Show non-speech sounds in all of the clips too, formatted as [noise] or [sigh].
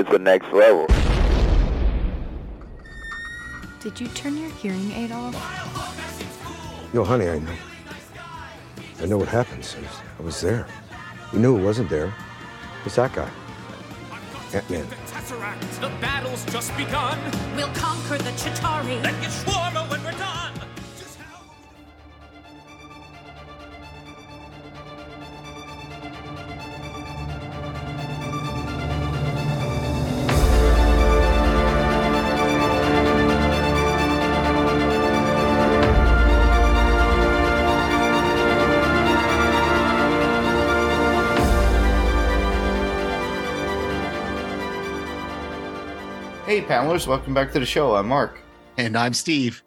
it's the next level. Did you turn your hearing aid off? Yo, honey, I know. I know what happens. I was, I was there. You knew it wasn't there. It's that guy. Ant-Man. Tesseract, the battle's just begun. We'll conquer the Chitauri. Then get Shawarma when Panelers, welcome back to the show. I'm Mark. And I'm Steve.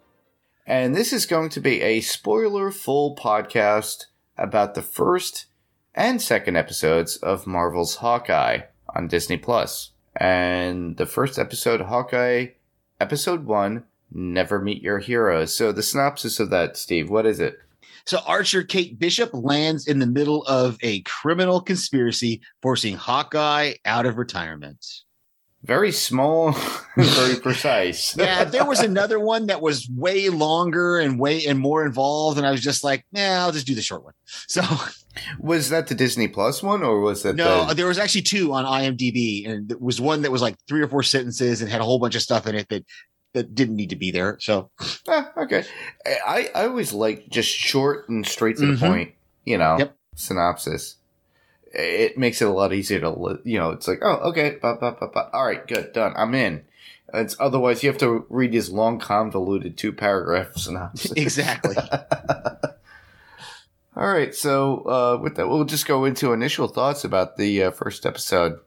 And this is going to be a spoiler full podcast about the first and second episodes of Marvel's Hawkeye on Disney Plus. And the first episode, Hawkeye, episode one, Never Meet Your Heroes. So the synopsis of that, Steve, what is it? So Archer Kate Bishop lands in the middle of a criminal conspiracy, forcing Hawkeye out of retirement. Very small, [laughs] very precise. [laughs] Yeah, there was another one that was way longer and way and more involved, and I was just like, nah, I'll just do the short one. [laughs] So Was that the Disney Plus one, or was that no, the? there was actually two on IMDb, and it was one that was like three or four sentences and had a whole bunch of stuff in it that that didn't need to be there. So Ah, okay. I I always like just short and straight to the point. You know, Yep. synopsis. It makes it a lot easier to you know. It's like, oh, okay, ba, ba, ba, ba. all right, good, done. I'm in. It's otherwise you have to read these long, convoluted two paragraph synopsis. [laughs] exactly. [laughs] All right, so uh, with that, we'll just go into initial thoughts about the uh, first episode.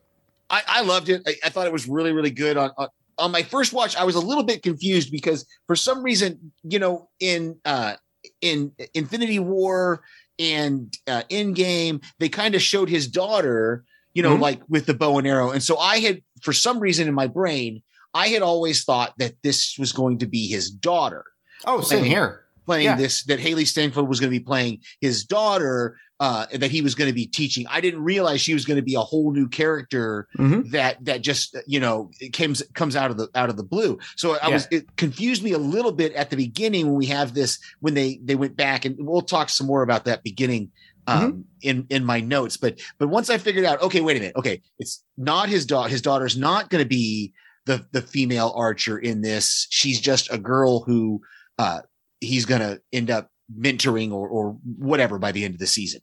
I, I loved it. I, I thought it was really, really good. On, on on my first watch, I was a little bit confused because for some reason, you know, in uh in Infinity War and uh game, they kind of showed his daughter, you know, Mhm. like with the bow and arrow. And so I had, for some reason in my brain, I had always thought that this was going to be his daughter Oh, same Playing- here. playing Yeah. this that Hailee Steinfeld was going to be playing his daughter uh that he was going to be teaching. I didn't realize she was going to be a whole new character Mhm. that that just you know it comes comes out of the out of the blue. So I Yeah. was it confused me a little bit at the beginning when we have this when they they went back and we'll talk some more about that beginning um Mm-hmm. in in my notes but but once I figured out okay wait a minute okay it's not his daughter his daughter's not going to be the the female archer in this she's just a girl who uh he's going to end up mentoring or or whatever by the end of the season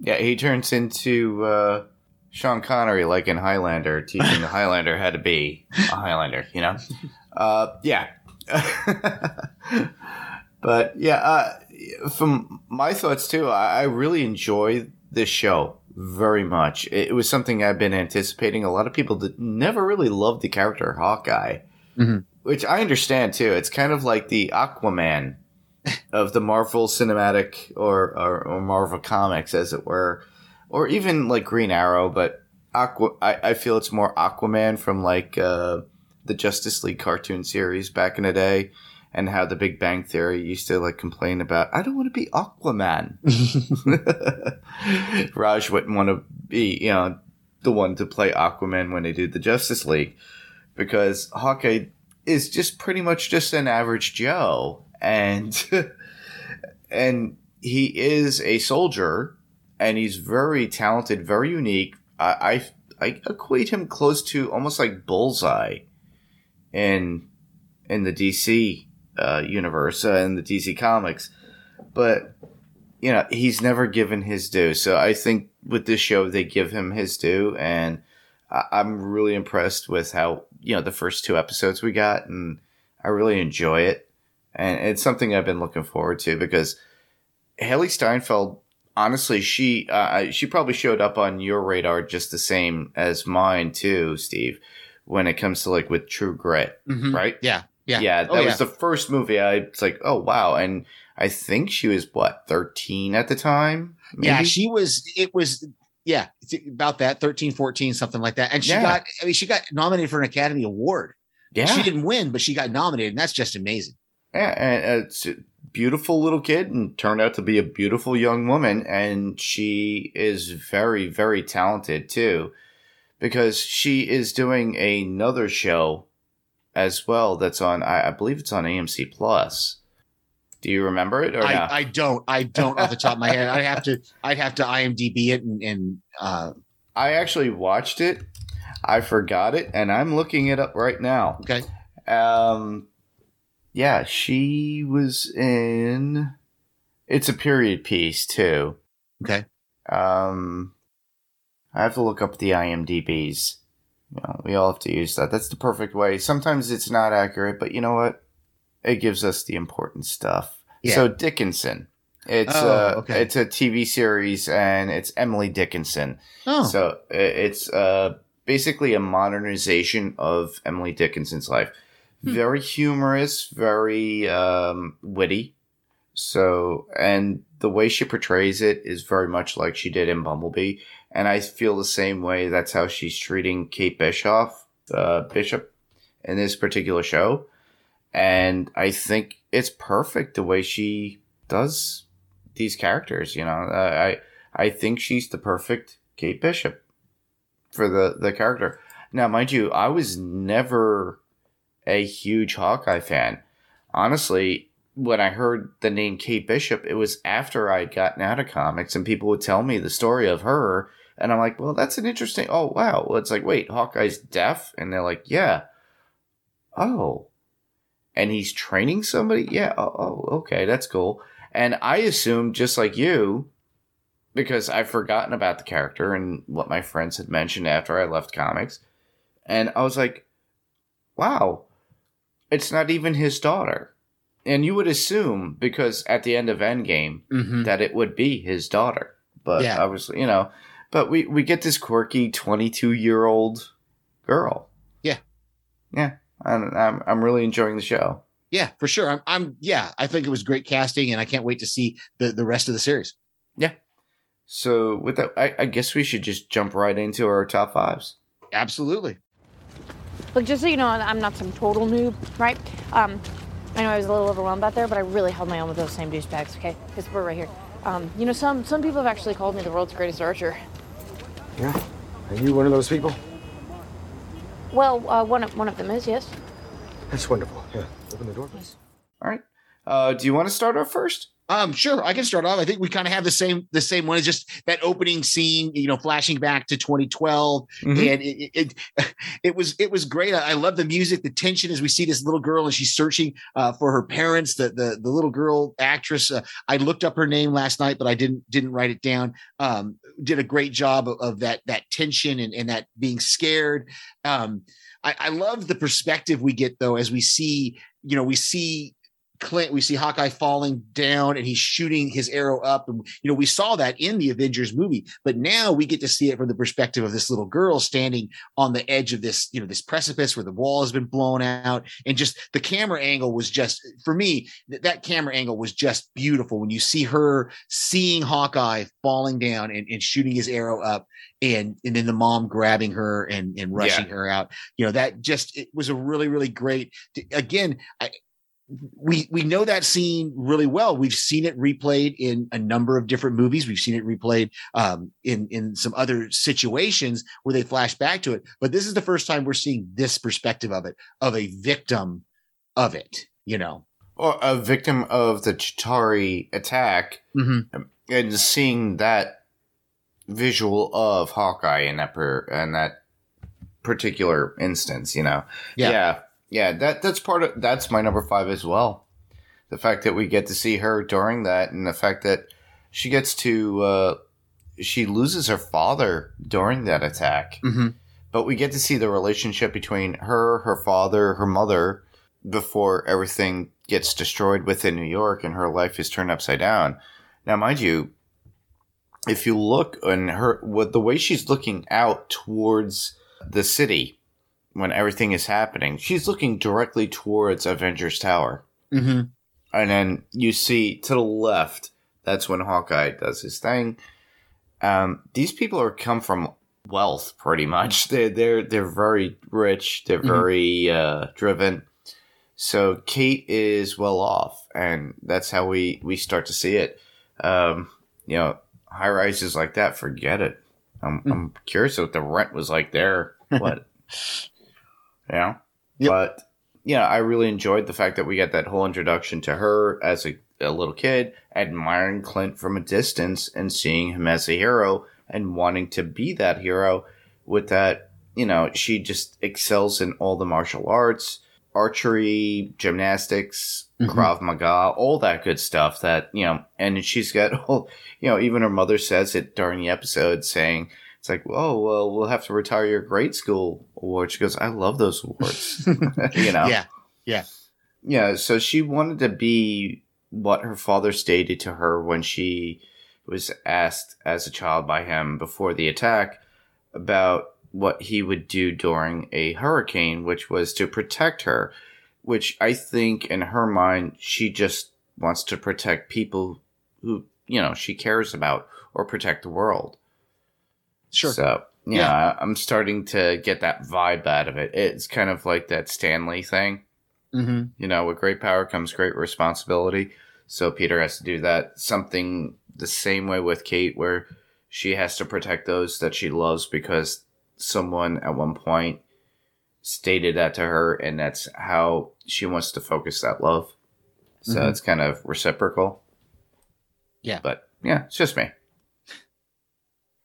Yeah, he turns into uh, Sean Connery, like in Highlander, teaching the Highlander how to be a Highlander. You know, [laughs] uh, yeah. [laughs] but yeah, uh, from my thoughts too, I, I really enjoy this show very much. It, was something I've been anticipating. A lot of people that never really loved the character Hawkeye, Mhm. which I understand too. It's kind of like the Aquaman of the Marvel cinematic or, or, or Marvel comics, as it were, or even like Green Arrow. But Aqua, I, I feel it's more Aquaman from like uh, the Justice League cartoon series back in the day, and how the Big Bang Theory used to like complain about. I don't want to be Aquaman. [laughs] [laughs] Raj wouldn't want to be, you know, the one to play Aquaman when they did the Justice League, because Hawkeye is just pretty much just an average Joe, and [laughs] and he is a soldier, and he's very talented, very unique. I I, I equate him close to almost like Bullseye, in in the DC uh, universe uh, in the DC comics, but you know he's never given his due. So I think with this show they give him his due, and I- I'm really impressed with how you know the first two episodes we got, and I really enjoy it, and it's something I've been looking forward to because Hailee Steinfeld, honestly, she uh, she probably showed up on your radar just the same as mine too, Steve. When it comes to like with True Grit, Mhm. right? yeah yeah Yeah, that Oh, was yeah. the first movie. I it's like, oh wow, and I think she was what thirteen at the time. yeah she was it was yeah it's about that 13 14 something like that and she Yeah. got i mean she got nominated for an academy award yeah, she didn't win but she got nominated and that's just amazing and it's a beautiful little kid, and turned out to be a beautiful young woman, and she is very, very talented too. because she is doing another show as well that's on I, I believe it's on AMC Plus. Do you remember it or I, not? I don't. I don't off the top of my head. I'd have to. I'd have to IMDb it and, and uh, I actually watched it. I forgot it, and I'm looking it up right now. okay. Um, yeah, she was in. It's a period piece too. Okay. Um, I have to look up the IMDb's. You know, we all have to use that. That's the perfect way. Sometimes it's not accurate, but you know what? It gives us the important stuff. Yeah. So Dickinson. It's Oh, uh, okay. it's a TV series, and it's Emily Dickinson. Oh. So it's uh, basically a modernization of Emily Dickinson's life. Very humorous, very um, witty. So, and the way she portrays it is very much like she did in Bumblebee. And I feel the same way. That's how she's treating Kate Bischoff, uh, Bishop, in this particular show. And I think it's perfect the way she does these characters. You know, uh, I I think she's the perfect Kate Bishop for the the character. Now, mind you, I was never a huge Hawkeye fan. Honestly, when I heard the name Kate Bishop, it was after I'd gotten out of comics and people would tell me the story of her. And I'm like, well, that's an interesting. Oh, wow. Well, it's like, wait, Hawkeye's deaf? And they're like, yeah. Oh. And he's training somebody? Yeah. Oh, oh, okay. That's cool. And I assumed, just like you, because I've forgotten about the character and what my friends had mentioned after I left comics. And I was like, wow, it's not even his daughter. And you would assume, because at the end of Endgame, Mhm. that it would be his daughter. But Yeah. obviously, you know, but we, we get this quirky 22 year old girl. Yeah. Yeah. And I'm, I'm really enjoying the show. Yeah, for sure. I'm, I'm. Yeah, I think it was great casting, and I can't wait to see the the rest of the series. Yeah. So with that, I, I guess we should just jump right into our top fives. Absolutely. Look, just so you know, I'm not some total noob, right? Um, I know I was a little overwhelmed out there, but I really held my own with those same douchebags, okay? Because we're right here. Um, you know, some some people have actually called me the world's greatest archer. Yeah? Are you one of those people? Well, uh, one of one of them is, yes. That's wonderful. Yeah. Open the door, please. All right. Uh, do you want to start off first? Um, sure, I can start off. I think we kind of have the same the same one. It's just that opening scene, you know, flashing back to 2012, Mhm. and it, it [laughs] it was it was great. I, I love the music, the tension as we see this little girl and she's searching uh, for her parents. The the the little girl actress. Uh, I looked up her name last night, but I didn't didn't write it down. Um, did a great job of, of that that tension and and that being scared. Um, I, I love the perspective we get though as we see, you know, we see Clint, we see Hawkeye falling down and he's shooting his arrow up. And, you know, we saw that in the Avengers movie, but now we get to see it from the perspective of this little girl standing on the edge of this, you know, this precipice where the wall has been blown out. And just the camera angle was just, for me, th- that camera angle was just beautiful when you see her seeing Hawkeye falling down and, and shooting his arrow up and, and then the mom grabbing her and, and rushing her out. You know, that just, it was a really, really great, again, I, we we know that scene really well. We've seen it replayed in a number of different movies. We've seen it replayed um, in in some other situations where they flash back to it. But this is the first time we're seeing this perspective of it, of a victim of it. You know, Or a victim of the Chitauri attack mm-hmm. and seeing that visual of Hawkeye in that per, in that particular instance, you know. Yeah. yeah. Yeah, that that's part of that's my number 5 as well. The fact that we get to see her during that and the fact that she gets to uh she loses her father during that attack. Mm-hmm. But we get to see the relationship between her, her father, her mother before everything gets destroyed within New York and her life is turned upside down. Now, mind you, if you look on her, with the way she's looking out towards the city when everything is happening, she's looking directly towards Avengers Tower. Mm-hmm. And then you see to the left, that's when Hawkeye does his thing. Um, these people are come from wealth, pretty much. [laughs] They're they're they're very rich. They're Mhm. very uh, driven. So Kate is well off, and that's how we we start to see it. Um, you know, high rises like that, forget it. I'm, Mm. I'm curious what the rent was like there. [laughs] What, you know? Yep. But yeah, I really enjoyed the fact that we got that whole introduction to her as a, a little kid, admiring Clint from a distance and seeing him as a hero and wanting to be that hero. With that, you know, she just excels in all the martial arts, archery, gymnastics, Mhm. Krav Maga, all that good stuff. That you know, and she's got [laughs] all, you know, even her mother says it during the episode, saying. It's like, oh well, we'll have to retire your grade school award. She goes, I love those awards. [laughs] you know, Yeah. yeah, Yeah. so she wanted to be what her father stated to her when she was asked as a child by him before the attack about what he would do during a hurricane, which was to protect her, which I think in her mind, she just wants to protect people who, you know, she cares about or protect the world. Sure. So, yeah, Yeah. I'm starting to get that vibe out of it. It's kind of like that Stan Lee thing hmm you know, with great power comes great responsibility. So Peter has to do that. Something the same way with Kate, where she has to protect those that she loves because someone at one point stated that to her, and that's how she wants to focus that love. So Mhm. it's kind of reciprocal. Yeah. But yeah, it's just me.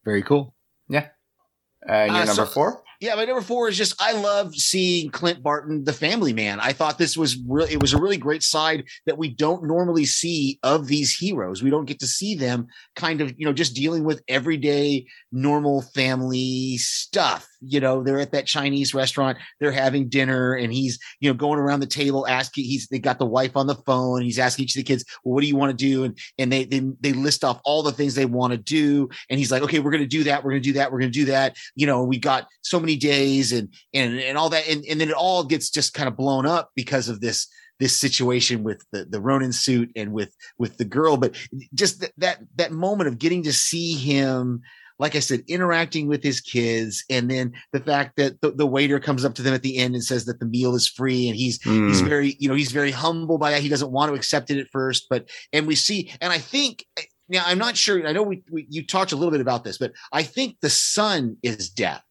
Very cool. And you're Uh, number so- four? Yeah, my number four is just I love seeing Clint Barton, the family man. I thought this was really it was a really great side that we don't normally see of these heroes. We don't get to see them kind of, you know, just dealing with everyday normal family stuff. You know, they're at that Chinese restaurant, they're having dinner, and he's, you know, going around the table asking, he's they got the wife on the phone, he's asking each of the kids, well, what do you want to do? And and they they they list off all the things they want to do. And he's like, okay, we're gonna do that, we're gonna do that, we're gonna do that. You know, we got so many days and and and all that and, and then it all gets just kind of blown up because of this this situation with the the Ronin suit and with with the girl but just th- that that moment of getting to see him like I said interacting with his kids and then the fact that the, the waiter comes up to them at the end and says that the meal is free and he's he's Mm. very you know he's very humble by that. He doesn't want to accept it at first but and we see and i think now i'm not sure i know we, we you talked a little bit about this but i think the son is deaf.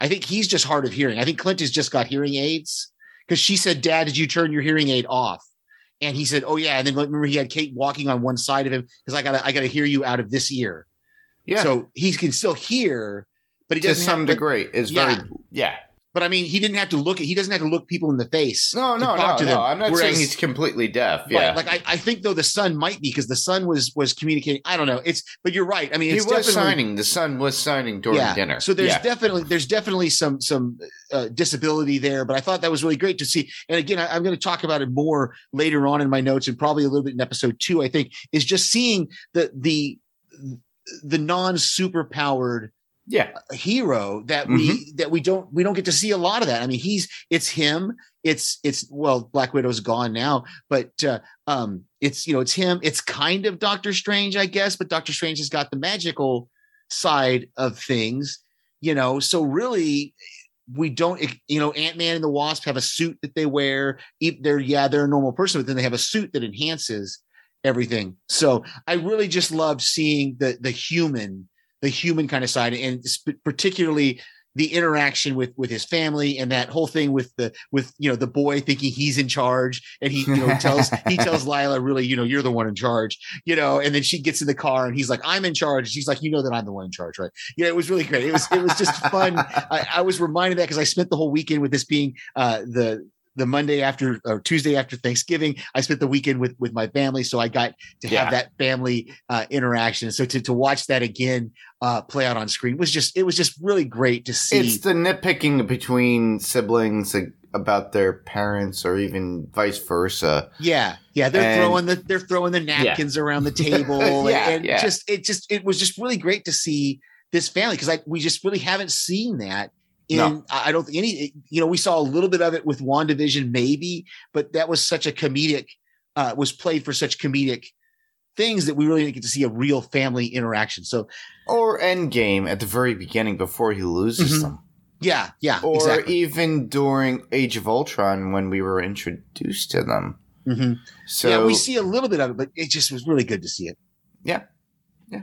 I think he's just hard of hearing. I think clint has just got hearing aids because she said dad did you turn your hearing aid off? And he said oh yeah. And then remember he had kate walking on one side of him because i gotta i gotta hear you out of this ear yeah. so he can still hear but he to doesn't some degree, is Yeah. very yeah. but I mean, he didn't have to look. At he doesn't have to look people in the face. No, to no, no, to no. I'm not saying he's completely deaf. Right, Yeah, Like I, I think though the son might be because the son was was communicating. I don't know. It's but you're right. I mean, he was signing. The son was signing during yeah. dinner. So there's yeah. definitely there's definitely some some uh, disability there. But I thought that was really great to see. And again, I, I'm going to talk about it more later on in my notes and probably a little bit in episode two. I think is just seeing the the the non super powered yeah, hero that we Mm-hmm. that we don't we don't get to see a lot of that. I mean, he's it's him. It's it's well, Black Widow's gone now, but uh, um, it's you know it's him. It's kind of Doctor Strange, I guess, but Doctor Strange has got the magical side of things, you know. So really, we don't you know Ant Man and the Wasp have a suit that they wear. They're yeah they're a normal person, but then they have a suit that enhances everything. So I really just love seeing the the human the human kind of side and sp- particularly the interaction with with his family and that whole thing with the with you know the boy thinking he's in charge and he you know tells he [laughs] tells Lila really you know you're the one in charge you know and then she gets in the car and he's like I'm in charge she's like you know that I'm the one in charge right? You know it was really great. It was it was just fun. [laughs] I, I was reminded that because I spent the whole weekend with this being uh the the Monday after or Tuesday after Thanksgiving, I spent the weekend with with my family, so I got to Yeah. have that family uh, interaction. So to to watch that again uh, play out on screen was just it was just really great to see. it's the nitpicking between siblings about their parents, or even vice versa. yeah, yeah, they're And- throwing the they're throwing the napkins around the [laughs] table, Yeah, and, and yeah. just it just it was just really great to see this family because like we just really haven't seen that. In, No. I don't think any, you know, we saw a little bit of it with WandaVision, maybe, but that was such a comedic, uh, was played for such comedic things that we really didn't get to see a real family interaction. So, Or Endgame at the very beginning before he loses Mhm. them. yeah, yeah, Or exactly. even during Age of Ultron when we were introduced to them. mm-hmm. So yeah, we see a little bit of it, but it just was really good to see it. Yeah. Yeah.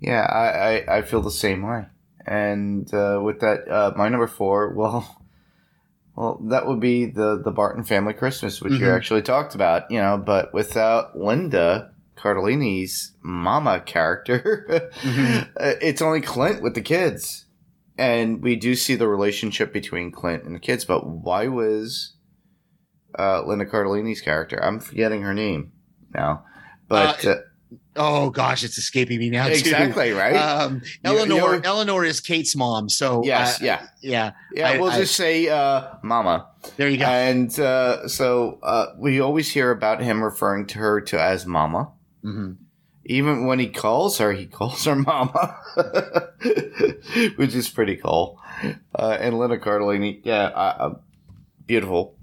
Yeah, I, I, I feel the same way. And uh, with that, uh, my number four, well, well, that would be the the Barton family Christmas, which you Mhm. actually talked about, you know. But without Linda Cardellini's mama character, Mhm. [laughs] uh, it's only Clint with the kids, and we do see the relationship between Clint and the kids. But why was uh, Linda Cardellini's character? I'm forgetting her name now, but Uh, uh, Oh gosh, it's escaping me now. too. exactly right. Um, Eleanor. you're- Eleanor is Kate's mom. So yes, uh, yeah, yeah. yeah. I- we'll I- just say uh, Mama. There you go. And uh, so uh, we always hear about him referring to her to as Mama. hmm Even when he calls her, he calls her Mama, [laughs] which is pretty cool. Uh, and Linda Cardellini, yeah, uh, uh, beautiful.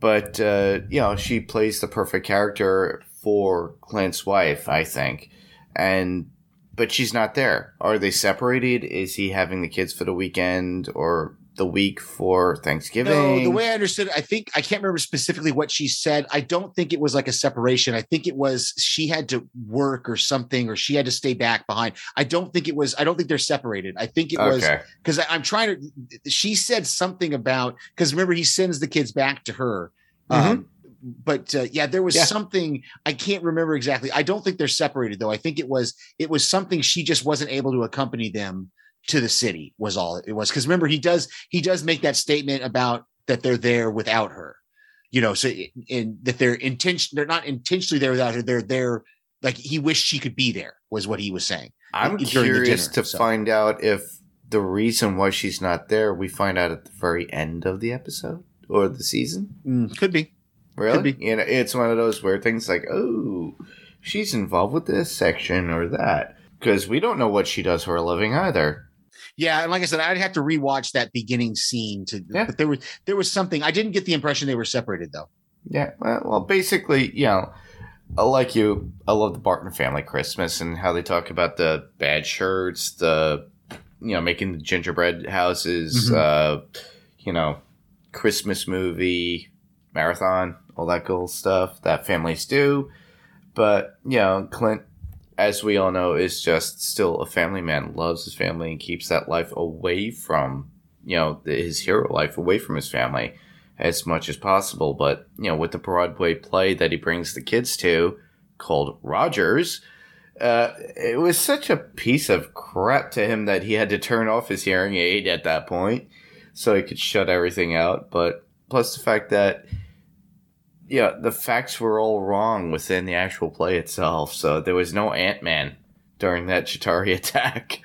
But uh, you know, she plays the perfect character for Clint's wife, I think. And but she's not there. Are they separated? Is he having the kids for the weekend or the week for Thanksgiving? No, the way I understood it, I think I can't remember specifically what she said. I don't think it was like a separation. I think it was she had to work or something, or she had to stay back behind. I don't think it was. I don't think they're separated. I think it was because I'm trying to. She said something about because remember he sends the kids back to her. Um, but uh, yeah, there was Yeah. something I can't remember exactly. I don't think they're separated though. I think it was it was something she just wasn't able to accompany them to the city. Was all it was because remember he does he does make that statement about that they're there without her. You know, so in that they're intention they're not intentionally there without her. They're there like he wished she could be there was what he was saying. I'm curious dinner, to so. find out if the reason why she's not there, we find out at the very end of the episode or the season. Mm, could be. Really? Know, it's one of those weird things like, oh, she's involved with this section or that. Because we don't know what she does for a living either. Yeah, and like I said, I'd have to rewatch that beginning scene to. Yeah. But there was there was something I didn't get the impression they were separated though. Yeah, well, well, basically, you know, I like you, I love the Barton family Christmas and how they talk about the bad shirts, the, you know, making the gingerbread houses, Mhm. uh, you know, Christmas movie, marathon, all that cool stuff that families do. But, you know, Clint, as we all know, is just still a family man, loves his family and keeps that life away from, you know, his hero life away from his family as much as possible. But, you know, with the Broadway play that he brings the kids to called Rogers, uh, it was such a piece of crap to him that he had to turn off his hearing aid at that point so he could shut everything out. But plus the fact that, yeah, the facts were all wrong within the actual play itself. So there was no Ant Man during that Chitauri [laughs] attack.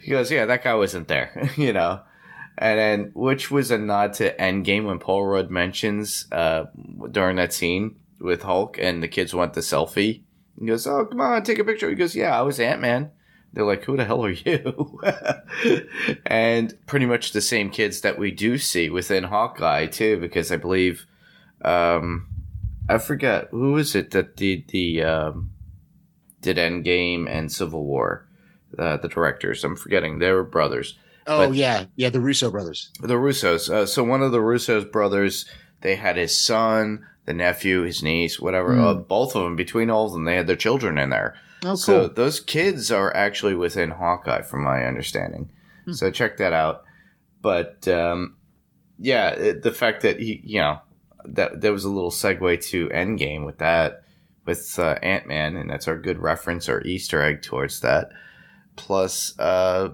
he goes, yeah, that guy wasn't there, [laughs] you know. And then, which was a nod to Endgame when Paul Rudd mentions uh, during that scene with Hulk and the kids want the selfie. He goes, "Oh, come on, take a picture." He goes, "Yeah, I was Ant Man." They're like, "Who the hell are you?" [laughs] and pretty much the same kids that we do see within Hawkeye too, because I believe, um, I forget who is it that did the um, did Endgame and Civil War, uh, the directors. I'm forgetting. They were brothers Oh But- yeah, yeah, the Russo brothers. the Russos. Uh, so one of the Russos brothers, they had his son, the nephew, his niece, whatever. Hmm. Uh, both of them, between all of them, they had their children in there. Oh, cool. So those kids are actually within Hawkeye, from my understanding. Hmm. So check that out. But um, yeah, it, the fact that he, you know, that there was a little segue to Endgame with that, with uh, Ant Man, and that's our good reference or Easter egg towards that. Plus, uh,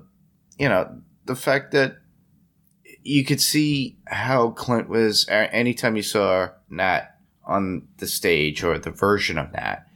you know, the fact that you could see how Clint was anytime you saw Nat on the stage or the version of Nat,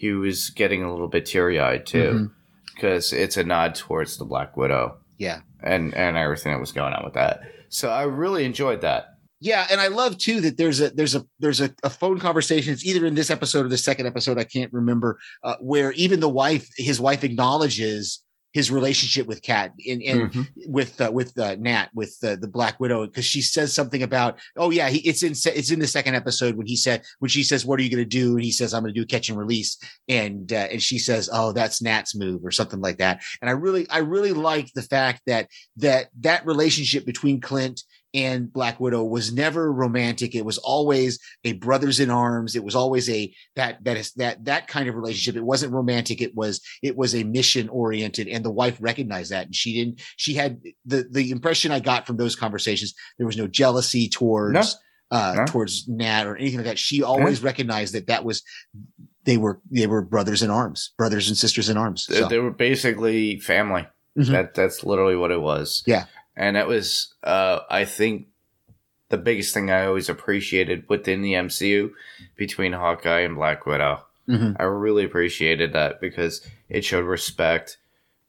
he was getting a little bit teary eyed too, because it's a nod towards the Black Widow Yeah. and and everything that was going on with that. So I really enjoyed that. Yeah, and I love too that there's a there's a there's a, a phone conversation. It's either in this episode or the second episode. I can't remember. Uh, where even the wife, his wife, acknowledges his relationship with Kat and, and Mhm. with uh, with uh, Nat with uh, the Black Widow because she says something about oh yeah he, it's in it's in the second episode when he said when she says what are you going to do? And he says I'm going to do catch and release. And uh, and she says oh that's Nat's move or something like that. And I really I really like the fact that that that relationship between Clint and Black Widow was never romantic. It was always a brothers in arms. It was always a that that is that that kind of relationship. It wasn't romantic. It was it was a mission oriented, and the wife recognized that, and she didn't. She had the the impression I got from those conversations. There was no jealousy towards. No. Uh, No. towards Nat or anything like that. She always recognized that that was they were they were brothers in arms, brothers and sisters in arms. They, So, they were basically family. Mhm. That that's literally what it was. Yeah. And that was uh, I think the biggest thing I always appreciated within the MCU between Hawkeye and Black Widow. Mhm. I really appreciated that because it showed respect.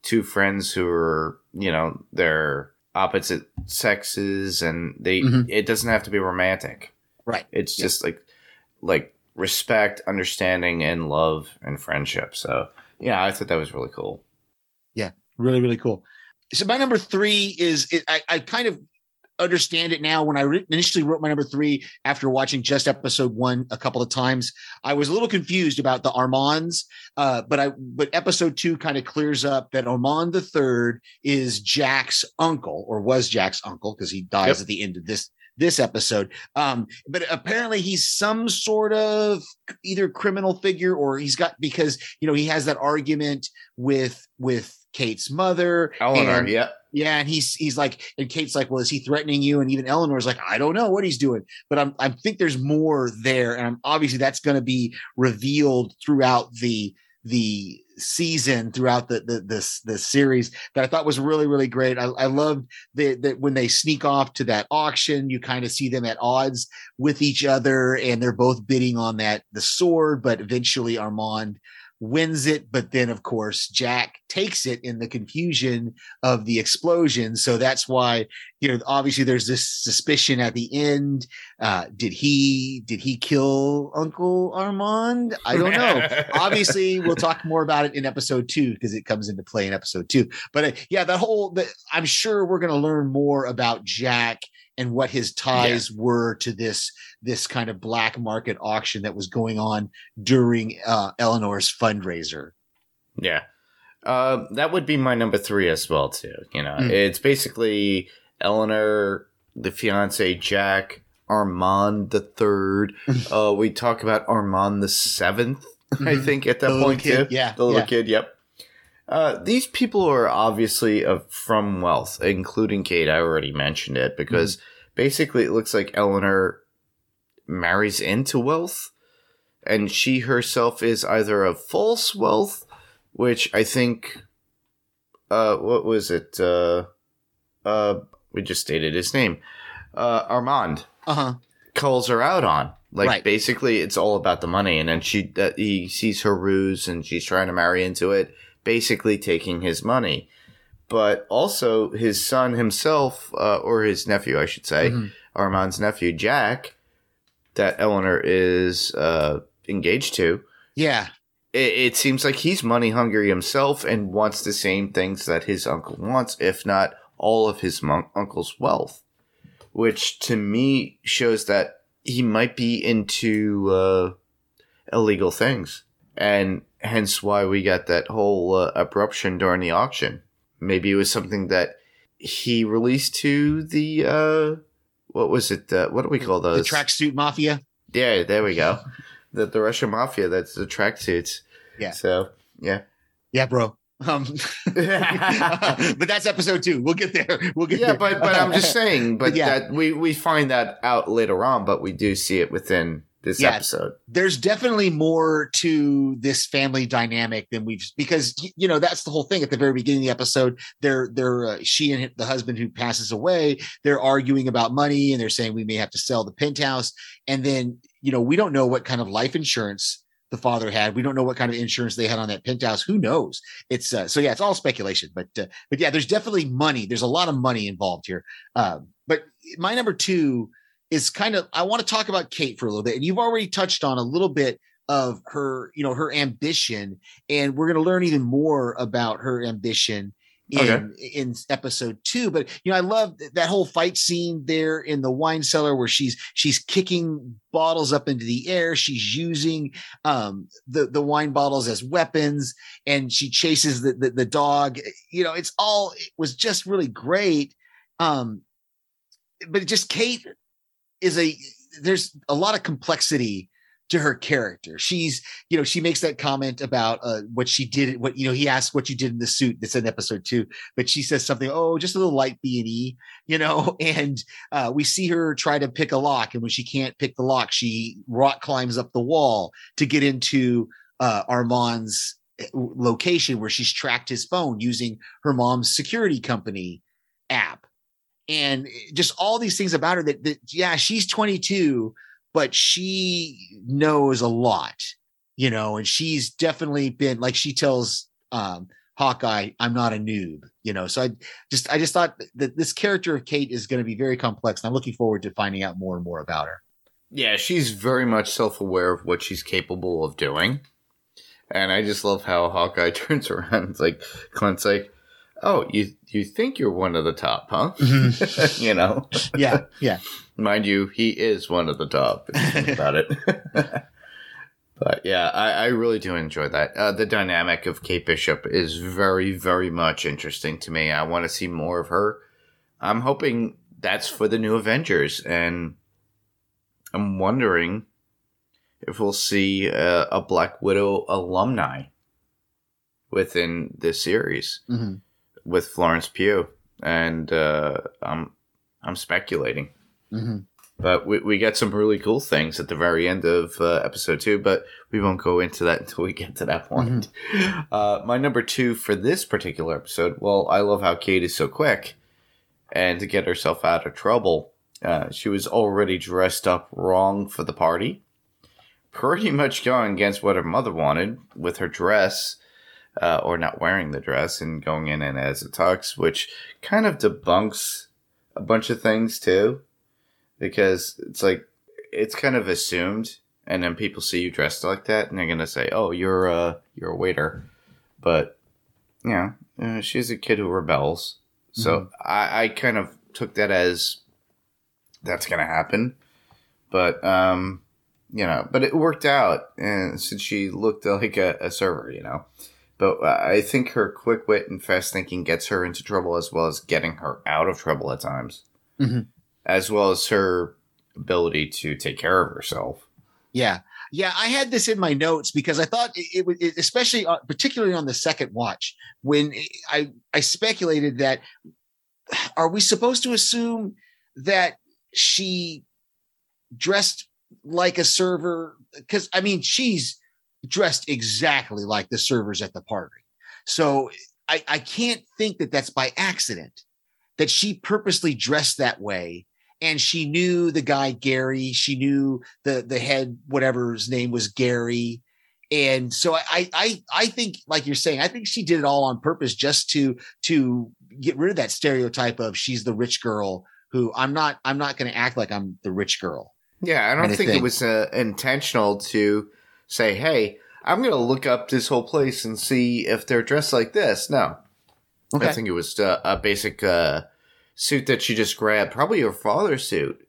to friends who are you know they're opposite sexes and they Mhm. it doesn't have to be romantic. right. It's Yeah. just like like respect, understanding, and love and friendship. So yeah, I thought that was really cool. Yeah, really really cool so my number three is it, I, I kind of understand it now when i re- initially wrote my number three after watching just episode one a couple of times i was a little confused about the armands uh, but i but episode two kind of clears up that armand the third is jack's uncle or was jack's uncle because he dies Yep. at the end of this this episode um but apparently he's some sort of either criminal figure or he's got because you know he has that argument with with Kate's mother. Eleanor, and- yeah. yeah, and he's he's like, and Kate's like, well, is he threatening you? And even Eleanor's like, I don't know what he's doing, but I'm I think there's more there, and I'm, obviously that's going to be revealed throughout the the season, throughout the the this the series that I thought was really really great. I, I loved that when they sneak off to that auction, you kind of see them at odds with each other, and they're both bidding on that the sword, but eventually Armand wins it but then of course jack takes it in the confusion of the explosion. So that's why you know obviously there's this suspicion at the end. Uh did he did he kill uncle armand? I don't know. [laughs] Obviously we'll talk more about it in episode two because it comes into play in episode two. But uh, yeah that whole the, i'm sure we're going to learn more about jack and what his ties were to this this kind of black market auction that was going on during uh, eleanor's fundraiser Yeah. Uh, that would be my number three as well too. You know, Mm. it's basically Eleanor, the fiance Jack, Armand the third. [laughs] uh, we talk about Armand the 7th I Mhm. think, at that The point too. yeah, the little yeah. kid. Yep. Uh, these people are obviously uh, from wealth, including Kate. I already mentioned it because Mm-hmm. Basically it looks like Eleanor marries into wealth, and she herself is either of false wealth, which I think, uh, what was it? Uh, uh, we just stated his name. Uh, Armand uh-huh calls her out on. Like Right. basically, it's all about the money, and then she that he sees her ruse, and she's trying to marry into it, basically taking his money. But also, his son himself, uh, or his nephew, I should say, Mhm. Armand's nephew, Jack, that Eleanor is uh, engaged to. yeah It, it seems like he's money hungry himself and wants the same things that his uncle wants, if not all of his mon- uncle's wealth. Which to me shows that he might be into uh, illegal things. And hence why we got that whole uh, abruption during the auction. Maybe it was something that he released to the. Uh, what was it? Uh, what do we call those? the tracksuit mafia Yeah, there we go. [laughs] the the Russian mafia. That's the tracksuits. Yeah. So yeah. yeah bro um [laughs] but that's episode two we'll get there we'll get yeah, there but but I'm just saying. But But [laughs] yeah. that we we find that out later on. But we do see it within this Yeah. episode. there's definitely more to this family dynamic than we've because you know that's the whole thing. At the very beginning of the episode they're they're uh, she and the husband who passes away they're arguing about money and they're saying we may have to sell the penthouse. And then you know we don't know what kind of life insurance the father had. We don't know what kind of insurance they had on that penthouse. Who knows? It's uh, so yeah it's all speculation but uh, but yeah there's definitely money. There's a lot of money involved here. Um, but my number two is kind of I want to talk about Kate for a little bit, and you've already touched on a little bit of her, you know, her ambition, and we're going to learn even more about her ambition in Okay. in episode two. But you know, I love that whole fight scene there in the wine cellar where she's she's kicking bottles up into the air. She's using um the the wine bottles as weapons, and she chases the the, the dog. You know, it's all it was just really great. Um, but just Kate is a there's a lot of complexity to her character. She's, you know, she makes that comment about uh, what she did. What you know, he asked what you did in the suit. That's in episode two, but she says something. Oh, just a little light B and E, you know. [laughs] And uh, we see her try to pick a lock, and when she can't pick the lock, she rock climbs up the wall to get into uh, Armand's eh, location where she's tracked his phone using her mom's security company app and just all these things about her that, that yeah she's 22 but she knows a lot you know and she's definitely been like she tells um hawkeye i'm not a noob you know so i just i just thought that this character of kate is going to be very complex and i'm looking forward to finding out more and more about her Yeah, she's very much self aware of what she's capable of doing. And I just love how Hawkeye [laughs] turns around. It's like Clint's like, Oh, you you think you're one of the top, huh? [laughs] you know? yeah yeah Mind you, he is one of the top if you think about it. [laughs] but yeah, I, I really do enjoy that. Uh, the dynamic of Kate Bishop is very, very much interesting to me. I want to see more of her. I'm hoping that's for the new Avengers, and I'm wondering if we'll see uh, a Black Widow alumni within this series Mhm. With Florence Pugh, and uh, I'm I'm speculating. Mhm. but we, we get some really cool things at the very end of uh, episode two but we won't go into that [laughs] until we get to that point. [laughs] Uh, my number two for this particular episode well i love how kate is so quick and to get herself out of trouble. Uh, she was already dressed up wrong for the party pretty much going against what her mother wanted with her dress uh, or not wearing the dress and going in and as a tux which kind of debunks a bunch of things too because it's like it's kind of assumed and then people see you dressed like that and they're gonna say oh you're a you're a waiter. But you know uh, she's a kid who rebels. So I, I kind of took that as that's gonna happen. But um you know but it worked out and since she looked like a, a server you know but I think her quick wit and fast thinking gets her into trouble as well as getting her out of trouble at times Mhm. as well as her ability to take care of herself. Yeah. Yeah. I had this in my notes because I thought it, was especially, uh, particularly on the second watch, when I, I speculated that are we supposed to assume that she dressed like a server? Because I mean, she's dressed exactly like the servers at the party. So I, I can't think that that's by accident, that she purposely dressed that way and she knew the guy Gary. She knew the the head, whatever his name was, Gary. And so I I I think, like you're saying, I think she did it all on purpose just to to get rid of that stereotype of she's the rich girl who I'm not I'm not going to act like I'm the rich girl. Yeah, I don't think thing. it was uh, intentional to say, "Hey, I'm going to look up this whole place and see if they're dressed like this." No, I think it was uh, a basic uh, suit that she just grabbed, probably her father's suit. [laughs]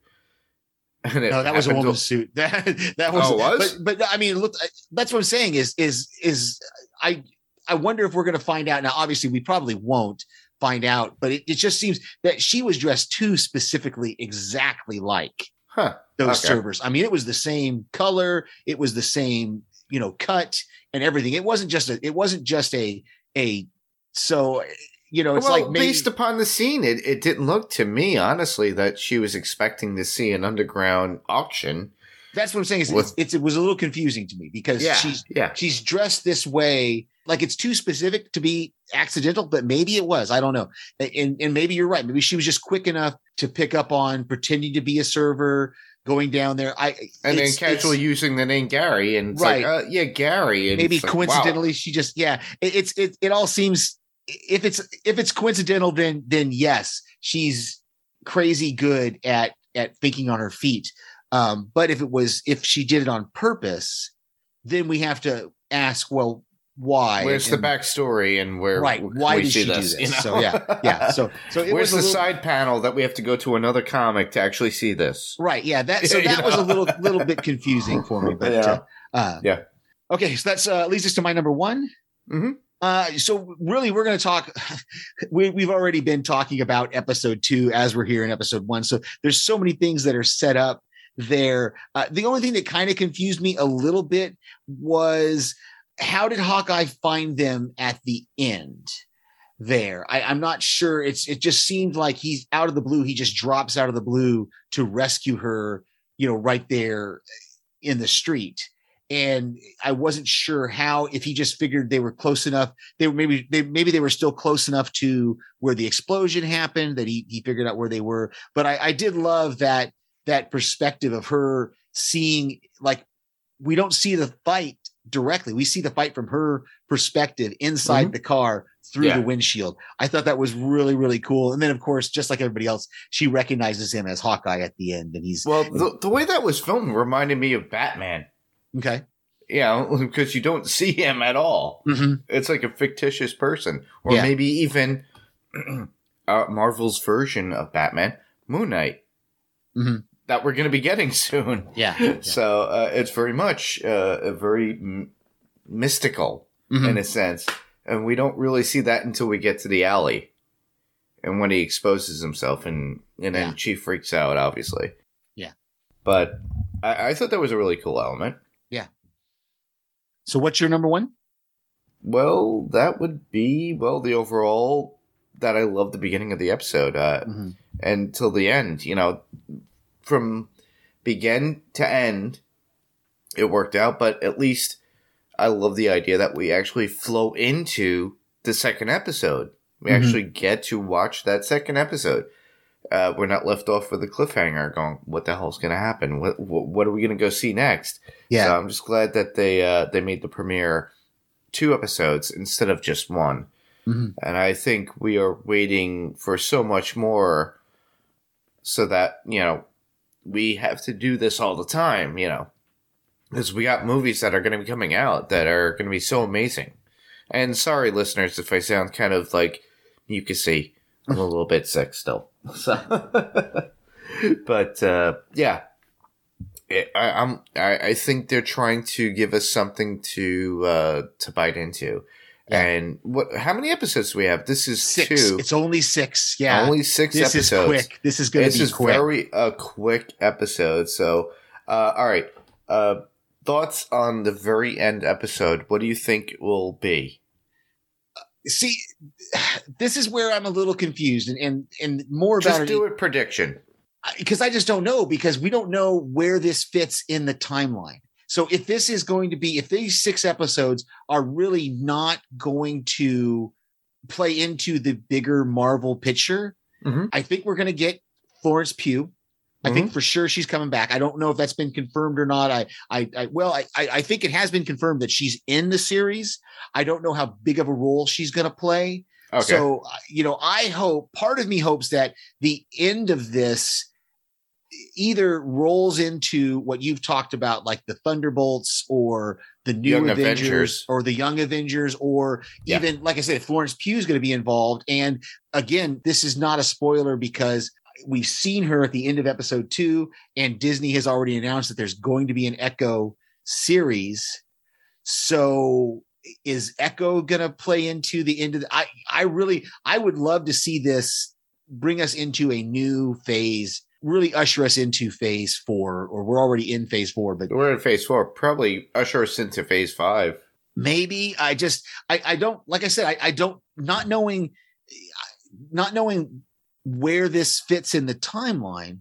And No, that was a happened to- woman's suit. [laughs] That that was, Oh, it was? But, but I mean, look, that's what I'm saying is is is I I wonder if we're going to find out now. Obviously, we probably won't find out, but it, it just seems that she was dressed too specifically, exactly like Huh. those Okay. servers. I mean, it was the same color, it was the same you know cut and everything. It wasn't just a it wasn't just a a so you know it's well, like maybe, based upon the scene, it, it didn't look to me, honestly, that she was expecting to see an underground auction. that's what I'm saying. Is with- it's, it's it was a little confusing to me because Yeah, she's yeah. she's dressed this way like it's too specific to be accidental but maybe it was i don't know and and maybe you're right maybe she was just quick enough to pick up on pretending to be a server going down there i And then casually using the name Gary, and it's Right. like, uh, yeah, Gary. And maybe like, wow. coincidentally she just yeah it, it's it, it all seems if it's if it's coincidental then then yes she's crazy good at at thinking on her feet um but if it was if she did it on purpose then we have to ask well why Where's the backstory and where right why we did she this? do you this know? so yeah yeah [laughs] so so it Where's was the little, side panel that we have to go to another comic to actually see this? right yeah that so [laughs] that was a little little bit confusing for me but Yeah. uh, uh Yeah. okay so that's uh leads us to my number one Mhm. Uh, so really, we're going to talk. [laughs] We, we've already been talking about episode two as we're here in episode one. So there's so many things that are set up there. Uh, the only thing that kind of confused me a little bit was how did Hawkeye find them at the end? There, I, I'm not sure. It's it just seemed like he's out of the blue. He just drops out of the blue to rescue her. You know, right there in the street and I wasn't sure how if he just figured they were close enough. They were maybe they maybe they were still close enough to where the explosion happened that he he figured out where they were. But I, I did love that that perspective of her seeing like we don't see the fight directly. We see the fight from her perspective inside Mhm. the car through Yeah. the windshield. I thought that was really really cool. And then of course, just like everybody else, she recognizes him as Hawkeye at the end, and he's Well, the, the way that was filmed reminded me of Batman. okay. You [laughs] know, because you don't see him at all. hmm It's like a fictitious person, or Yeah. maybe even [clears throat] uh, Marvel's version of Batman, Moon Knight, Mhm. That we're going to be getting [laughs] soon. Yeah. So uh, it's very much uh, a very m- mystical Mhm. in a sense, and we don't really see that until we get to the alley, and when he exposes himself, and and then Yeah. she freaks out, obviously. Yeah. But I, I thought that was a really cool element. Yeah. So what's your number one? Well, that would be well the overall that I love the beginning of the episode uh, Mhm. until the end. You know, from begin to end, it worked out. But at least I love the idea that we actually flow into the second episode. We Mhm. actually get to watch that second episode. Uh, we're not left off with a cliffhanger, going, "What the hell's going to happen? What, what what are we going to go see next?" Yeah. So I'm just glad that they uh, they made the premiere two episodes instead of just one. Mhm. And I think we are waiting for so much more so that, you know, we have to do this all the time, you know. Because we got movies that are going to be coming out that are going to be so amazing. And sorry, listeners, if I sound kind of like mucusy. I'm a little bit sick still. [laughs] So, but uh, yeah, it, I, I'm. I, I think they're trying to give us something to uh, to bite into. Yeah. And what? How many episodes do we have? This is Six. two. It's only six. Yeah. Only six this episodes. is quick. This is going to This be is quick. very a quick episode. So, uh, all right. Uh, thoughts on the very end episode? What do you think will be? See, this is where I'm a little confused, and and and more about Just it do a prediction. because I just don't know because we don't know where this fits in the timeline. So if this is going to be, if these six episodes are really not going to play into the bigger Marvel picture, Mhm. I think we're going to get Florence Pugh. I think for sure she's coming back. I don't know if that's been confirmed or not. I, I, I well, I, I I think it has been confirmed that she's in the series. I don't know how big of a role she's going to play. Okay. So, uh, you know, I hope part of me hopes that the end of this either rolls into what you've talked about, like the Thunderbolts or the new Young Avengers, Avengers. or the Young Avengers, or Yeah. even, like I said, Florence Pugh is going to be involved. And again, this is not a spoiler because we've seen her at the end of episode two, and Disney has already announced that there's going to be an Echo series. So is Echo going to play into the end of the, I, I really, I would love to see this bring us into a new phase, really usher us into phase four, or we're already in phase four, but We're in phase four. Probably usher us into phase five. maybe I just, I, I don't, like I said, I, I don't, not knowing, not knowing where this fits in the timeline,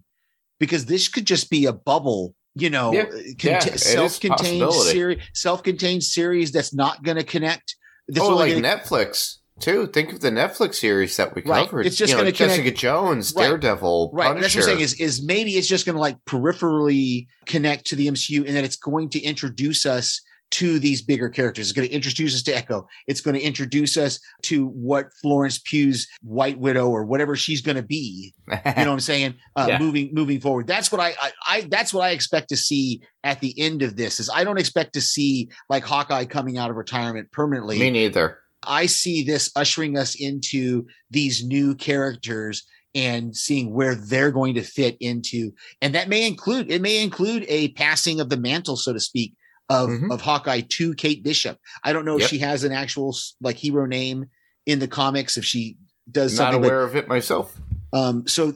because this could just be a bubble, you know, Yeah. cont- Yeah, it is a self-contained series, self-contained series that's not going to connect. That's oh, like gonna- Netflix too. Think of the Netflix series that we Right. covered. It's just gonna connect- Jessica Jones, Right. Daredevil, Right. Punisher. That's what I'm saying is, is maybe it's just going to like peripherally connect to the MCU and that it's going to introduce us to these bigger characters. It's going to introduce us to Echo. It's going to introduce us to what Florence Pugh's White Widow or whatever she's going to be. You know what I'm saying? [laughs] Uh, Yeah. Moving, moving forward. That's what I, I, I, that's what I expect to see at the end of this is I don't expect to see like Hawkeye coming out of retirement permanently. Me neither. I see this ushering us into these new characters and seeing where they're going to fit into. And that may include, it may include a passing of the mantle, so to speak, of Mhm. of Hawkeye to Kate Bishop. I don't know if she has an actual like hero name in the comics if she does Not something but aware of it myself. um, so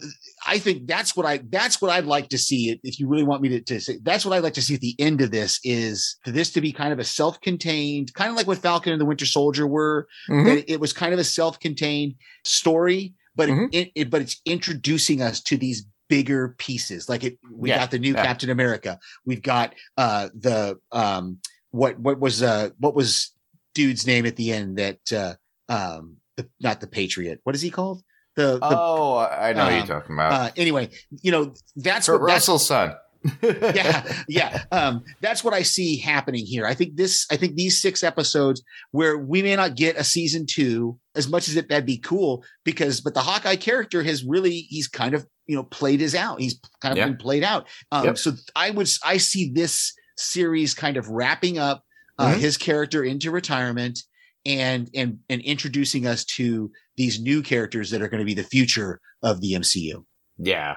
I think that's what I that's what I'd like to see. If you really want me to, to say, that's what I'd like to see at the end of this is for this to be kind of a self-contained, kind of like what Falcon and the Winter Soldier were. Mhm. That it was kind of a self-contained story, but Mhm. it, it but it's introducing us to these bigger pieces. Like it, we Yeah, got the new yeah. Captain America. We've got uh the um what what was uh what was dude's name at the end that uh um the, not the Patriot. What is he called? The, the Oh, I know what um, you're talking about. uh, anyway, you know, that's Kurt what that's, Russell's son. [laughs] yeah, [laughs] yeah. Um, that's what I see happening here. I think this, I think these six episodes where we may not get a season two, as much as it that'd be cool because, but the Hawkeye character has really, he's kind of, you know, played his out. He's kind of Yeah. been played out. Um, Yep. so I would, I see this series kind of wrapping up uh, Mhm. his character into retirement and, and, and introducing us to these new characters that are going to be the future of the MCU. Yeah.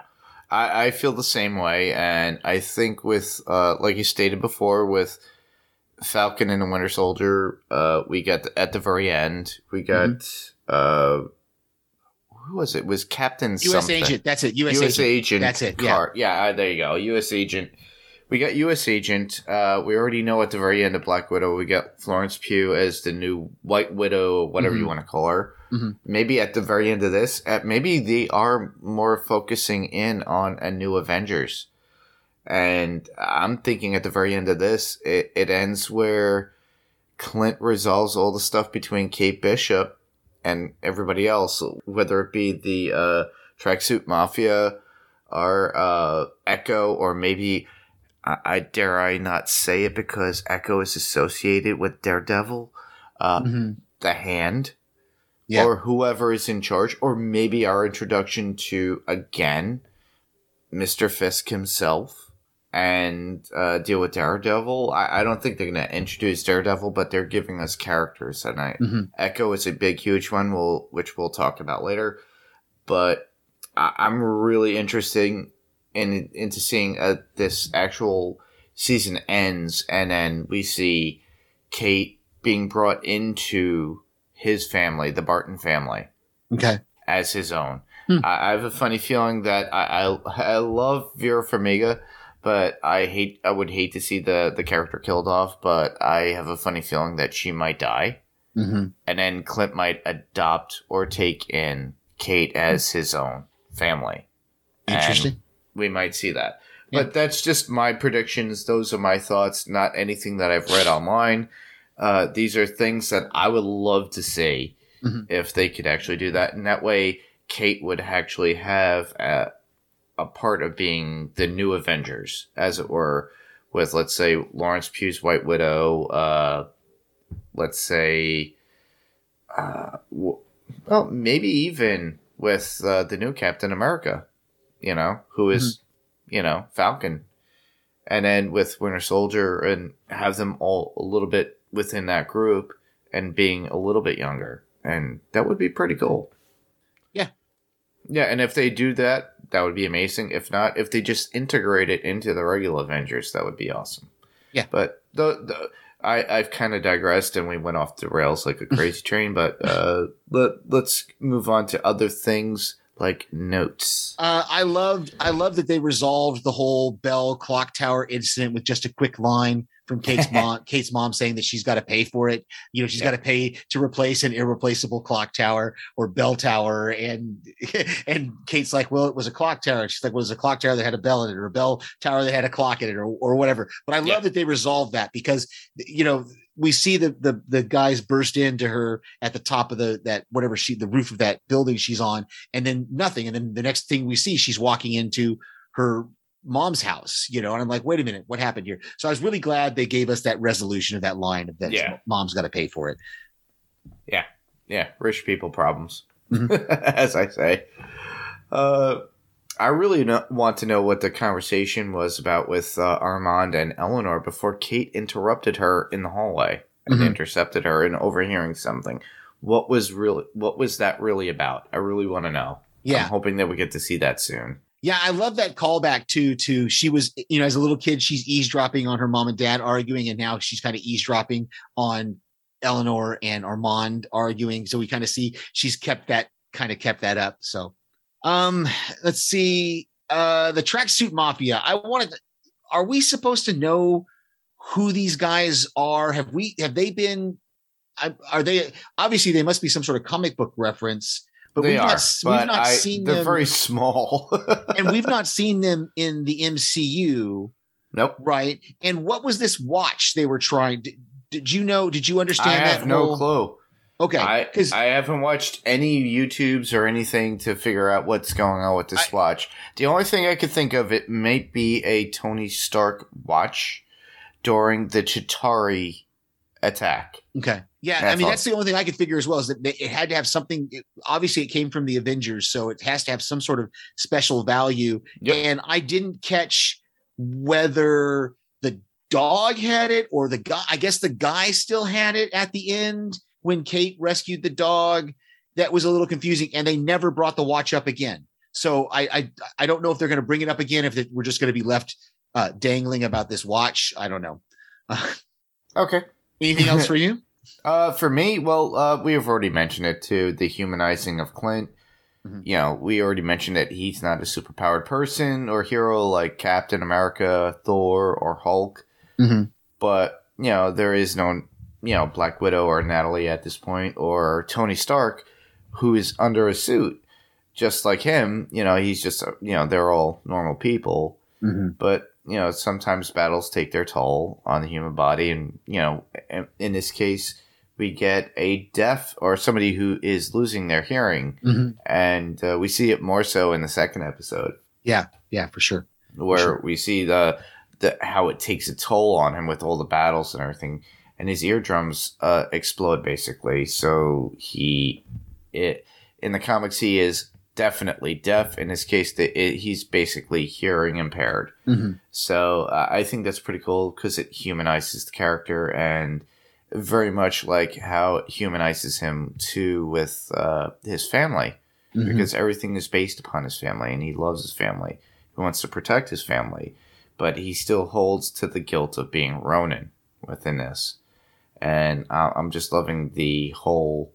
I, I feel the same way, and I think with uh, like you stated before, with Falcon and the Winter Soldier, uh, we got the, at the very end, we got Mm-hmm. uh, who was it? Was Captain U.S. something. agent. That's it. U.S. U.S. agent. agent. That's it, yeah. Car- yeah. uh, there you go. U.S. agent. We got U.S. agent. Uh, we already know at the very end of Black Widow, we got Florence Pugh as the new White Widow, whatever you Mhm. want to call her. Mhm. Maybe at the very end of this, uh, maybe they are more focusing in on a new Avengers. And I'm thinking at the very end of this, it, it ends where Clint resolves all the stuff between Kate Bishop and everybody else, whether it be the uh, tracksuit mafia or uh, Echo, or maybe I, I dare I not say it because Echo is associated with Daredevil, uh, Mhm. the Hand, Yeah. or whoever is in charge, or maybe our introduction to again Mister Fisk himself and uh, deal with Daredevil. I, I don't think they're going to introduce Daredevil, but they're giving us characters, and I Mhm. Echo is a big, huge one, we'll, which we'll talk about later. But I, I'm really interested in into seeing uh, this actual season ends, and then we see Kate being brought into his family, the Barton family, Okay. as his own. Hmm. I, I have a funny feeling that I, I I love Vera Farmiga, but I hate I would hate to see the the character killed off. But I have a funny feeling that she might die hmm and then Clint might adopt or take in Kate as his own family. And Interesting. we might see that. Yeah. But that's just my predictions. Those are my thoughts, not anything that I've read online. Uh, these are things that I would love to see Mhm. if they could actually do that. And that way, Kate would actually have a, a part of being the new Avengers, as it were, with, let's say, Florence Pugh's White Widow, uh, let's say, uh, well, maybe even with uh, the new Captain America, you know, who is, you know, Falcon, and then with Winter Soldier, and have them all a little bit within that group and being a little bit younger, and that would be pretty cool. Yeah. yeah, and if they do that, that would be amazing. If not, if they just integrate it into the regular Avengers, that would be awesome. Yeah. but the the. I, I've kind of digressed and we went off the rails like a [laughs] crazy train, but uh, let, let's move on to other things like notes. Uh, I loved I loved that they resolved the whole Bell clock tower incident with just a quick line from [laughs] Kate's mom. Kate's mom saying that she's got to pay for it. You know, she's got to pay to replace an irreplaceable clock tower or bell tower. And [laughs] and Kate's like, well, it was a clock tower. She's like, well, it was a clock tower that had a bell in it, or a bell tower that had a clock in it, or or whatever. But I love Yeah. that they resolved that because you know we see the the the guys burst into her at the top of the that whatever she the roof of that building she's on and then nothing. And then the next thing we see, she's walking into her mom's house, you know, and I'm like, wait a minute, what happened here? So I was really glad they gave us that resolution of that line of that Yeah. mom's got to pay for it. Yeah, Yeah. rich people problems, Mhm. [laughs] as I say. Uh, I really no- want to know what the conversation was about with uh, Armand and Eleanor before Kate interrupted her in the hallway and Mhm. intercepted her and overhearing something. What was really what was that really about? I really want to know. Yeah. I'm hoping that we get to see that soon. Yeah, I love that callback too. To she was, you know, as a little kid, she's eavesdropping on her mom and dad arguing, and now she's kind of eavesdropping on Eleanor and Armand arguing. So we kind of see she's kept that kind of kept that up. So, um, let's see. Uh, the tracksuit mafia. I wanted. To, are we supposed to know who these guys are? Have we? Have they been? Are they? Obviously, they must be some sort of comic book reference but they we've are, not, we've not I, seen they're them, very small. [laughs] and we've not seen them in the MCU, nope. right? And what was this watch they were trying? Did, did you know? Did you understand? I have that? no whole- clue. Okay, I, because I haven't watched any YouTubes or anything to figure out what's going on with this I- watch. The only thing I could think of it might be a Tony Stark watch during the Chitauri attack. okay, yeah. I mean, that's the only thing I could figure as well is that it had to have something. it- obviously, it came from the Avengers, so it has to have some sort of special value. Yep. And I didn't catch whether the dog had it or the guy. I guess the guy still had it at the end when Kate rescued the dog. That was a little confusing, and they never brought the watch up again. So I I, I don't know if they're going to bring it up again. If it, we're just going to be left uh, dangling about this watch, I don't know. [laughs] Okay. anything else for you? [laughs] Uh, for me, well, uh, we have already mentioned it too. The humanizing of Clint. Mhm. You know, we already mentioned that he's not a superpowered person or hero like Captain America, Thor, or Hulk. Mm-hmm. But you know, there is no, you know, Black Widow or Natalie at this point, or Tony Stark, who is under a suit, just like him. You know, he's just, you know, they're all normal people Mm-hmm. but you know sometimes battles take their toll on the human body and you know in, in this case we get a deaf or somebody who is losing their hearing Mm-hmm. and uh, we see it more so in the second episode Yeah, Yeah, for sure. where Sure. we see the the how it takes a toll on him with all the battles and everything and his eardrums uh, explode basically so he it in the comics he is definitely deaf in his case the, it, he's basically hearing impaired Mm-hmm. so uh, I think that's pretty cool because it humanizes the character and very much like how it humanizes him too with uh, his family Mm-hmm. because everything is based upon his family and he loves his family. He wants to protect his family, but he still holds to the guilt of being Ronin within this. And I- I'm just loving the whole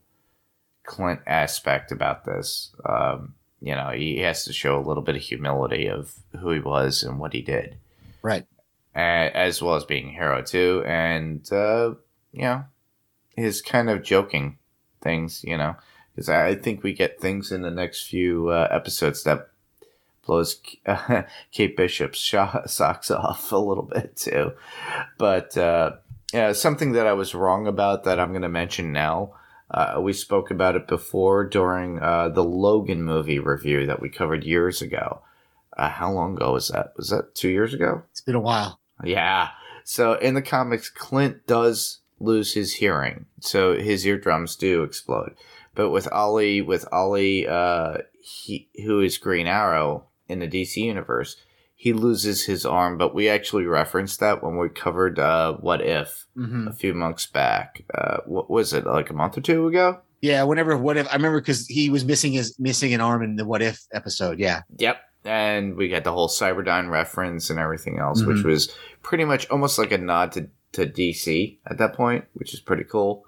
Clint aspect about this. Um, you know, he has to show a little bit of humility of who he was and what he did Right. as well as being a hero too, and uh, you know his kind of joking things, you know, because I think we get things in the next few uh, episodes that blows uh, [laughs] Kate Bishop's sho- socks off a little bit too. But uh, yeah, something that I was wrong about that I'm going to mention now. Uh, we spoke about it before during uh, the Logan movie review that we covered years ago. Uh, how long ago was that? Was that two years ago? It's been a while. Yeah. So in the comics, Clint does lose his hearing, so his eardrums do explode. But with Ollie, with Ollie, uh, he who is Green Arrow in the DC universe, he loses his arm. But we actually referenced that when we covered uh, What If Mm-hmm. a few months back. Uh, what was it like a month or two ago? Yeah. Whenever, what if I remember because he was missing his missing an arm in the What If episode. Yeah. Yep. And we got the whole Cyberdyne reference and everything else, which Mhm. was pretty much almost like a nod to, to DC at that point, which is pretty cool.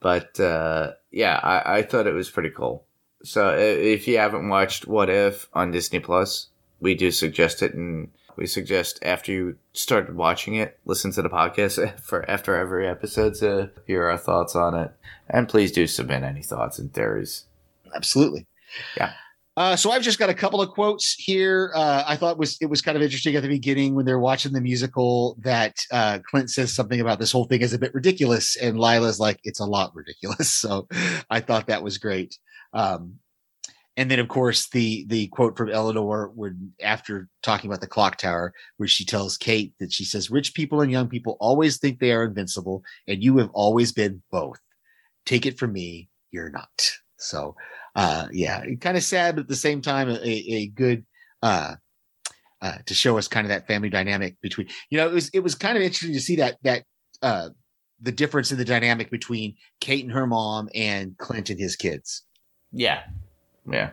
But uh, yeah, I, I thought it was pretty cool. So if you haven't watched What If on Disney Plus, we do suggest it, and we suggest after you started watching it, listen to the podcast [laughs] for after every episode to hear our thoughts on it. And please do submit any thoughts and theories. Absolutely. Yeah. Uh, so I've just got a couple of quotes here. Uh, I thought was it was kind of interesting at the beginning when they're watching the musical that uh, Clint says something about this whole thing is a bit ridiculous, and Lila's like it's a lot ridiculous. [laughs] So I thought that was great. Um, and then of course the the quote from Eleanor when after talking about the clock tower, where she tells Kate that she says rich people and young people always think they are invincible, and you have always been both. Take it from me, you're not. So uh yeah kind of sad but at the same time a, a good uh uh to show us kind of that family dynamic between you know it was it was kind of interesting to see that that uh the difference in the dynamic between kate and her mom and clint and his kids Yeah, yeah.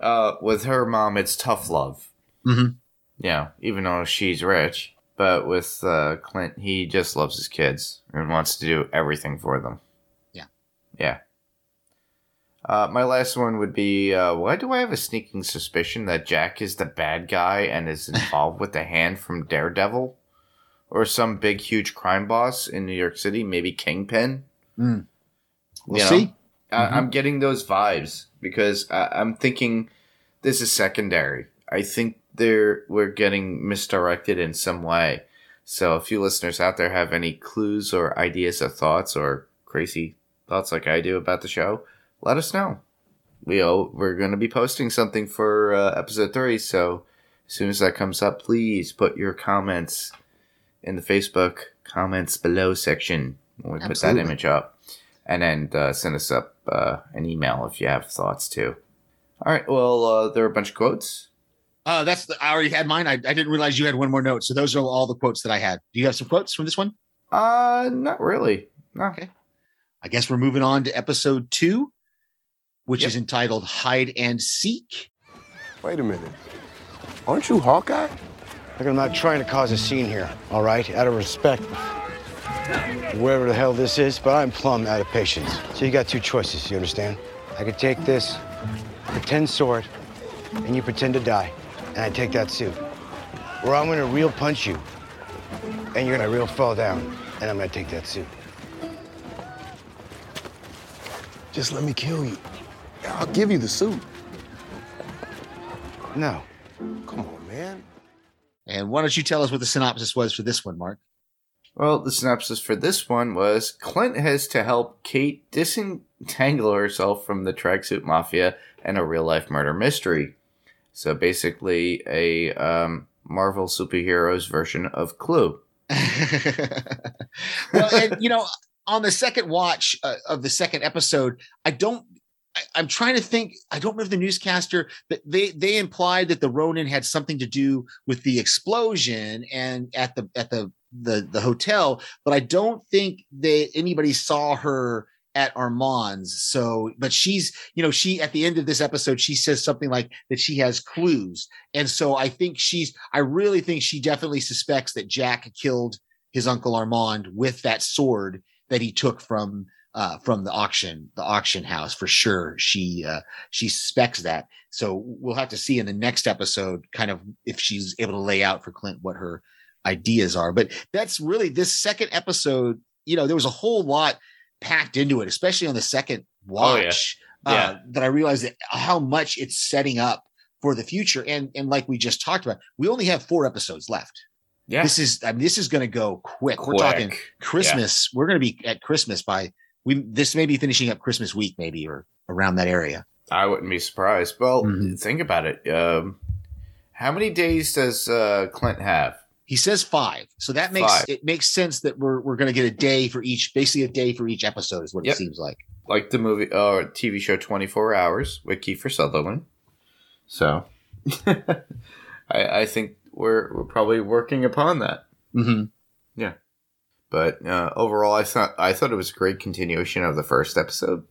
Uh, with her mom, it's tough love. Mhm. Yeah, even though she's rich. But with uh, Clint, he just loves his kids and wants to do everything for them. Yeah. Yeah. Uh, my last one would be uh, why do I have a sneaking suspicion that Jack is the bad guy and is [laughs] involved with the hand from Daredevil? Or some big, huge crime boss in New York City, maybe Kingpin? Mm. We'll You know? see. I, I'm getting those vibes because I, I'm thinking this is secondary. I think they're we're getting misdirected in some way. So if you listeners out there have any clues or ideas or thoughts or crazy thoughts like I do about the show, let us know. We oh, we're going to be posting something for uh, episode three. So as soon as that comes up, please put your comments in the Facebook comments below section when we put that image up and then uh, send us up uh, an email if you have thoughts too. All right. Well, uh, there are a bunch of quotes. Uh, that's the, I already had mine. I, I didn't realize you had one more note. So those are all the quotes that I had. Do you have some quotes from this one? Uh, not really. No. Okay. I guess we're moving on to episode two, which Yep. is entitled Hide and Seek. Wait a minute. Aren't you Hawkeye? Look, I'm not trying to cause a scene here, all right? Out of respect. Wherever the hell this is, but I'm plumb out of patience. So you got two choices, you understand? I could take this pretend sword, and you pretend to die, and I take that suit. Or I'm gonna real punch you, and you're gonna real fall down, and I'm gonna take that suit. Just let me kill you. I'll give you the suit. No. Come on, man. And why don't you tell us what the synopsis was for this one, Mark? Well, the synopsis for this one was Clint has to help Kate disentangle herself from the tracksuit mafia and a real life murder mystery. So basically, a um, Marvel superheroes version of Clue. [laughs] well, and you know, on the second watch uh, of the second episode, I don't. I, I'm trying to think. I don't remember the newscaster, but they they implied that the Ronin had something to do with the explosion and at the at the the the hotel, but I don't think that anybody saw her at Armand's. So, but she's, you know, she at the end of this episode, she says something like that she has clues. And so I think she's, I really think she definitely suspects that Jack killed his uncle Armand with that sword that he took from uh from the auction the auction house for sure she uh she suspects that so we'll have to see in the next episode kind of if she's able to lay out for clint what her ideas are but that's really this second episode you know there was a whole lot packed into it especially on the second Oh, yeah. watch Yeah. uh that i realized that how much it's setting up for the future and and like we just talked about we only have four episodes left Yeah. this is I mean, this is going to go quick. We're talking Quick. Christmas. We're going to be at Christmas by we. This may be finishing up Christmas week, maybe or around that area. I wouldn't be surprised. Well, Mhm. think about it. Um, how many days does uh, Clint have? He says five, so that makes Five. it makes sense that we're we're going to get a day for each, basically a day for each episode is what Yep. it seems like. Like the movie or TV show 24 Hours with Kiefer Sutherland. So [laughs] I, I think we're, we're probably working upon that. Mm-hmm. Yeah, but uh, overall, I thought I thought it was a great continuation of the first episode,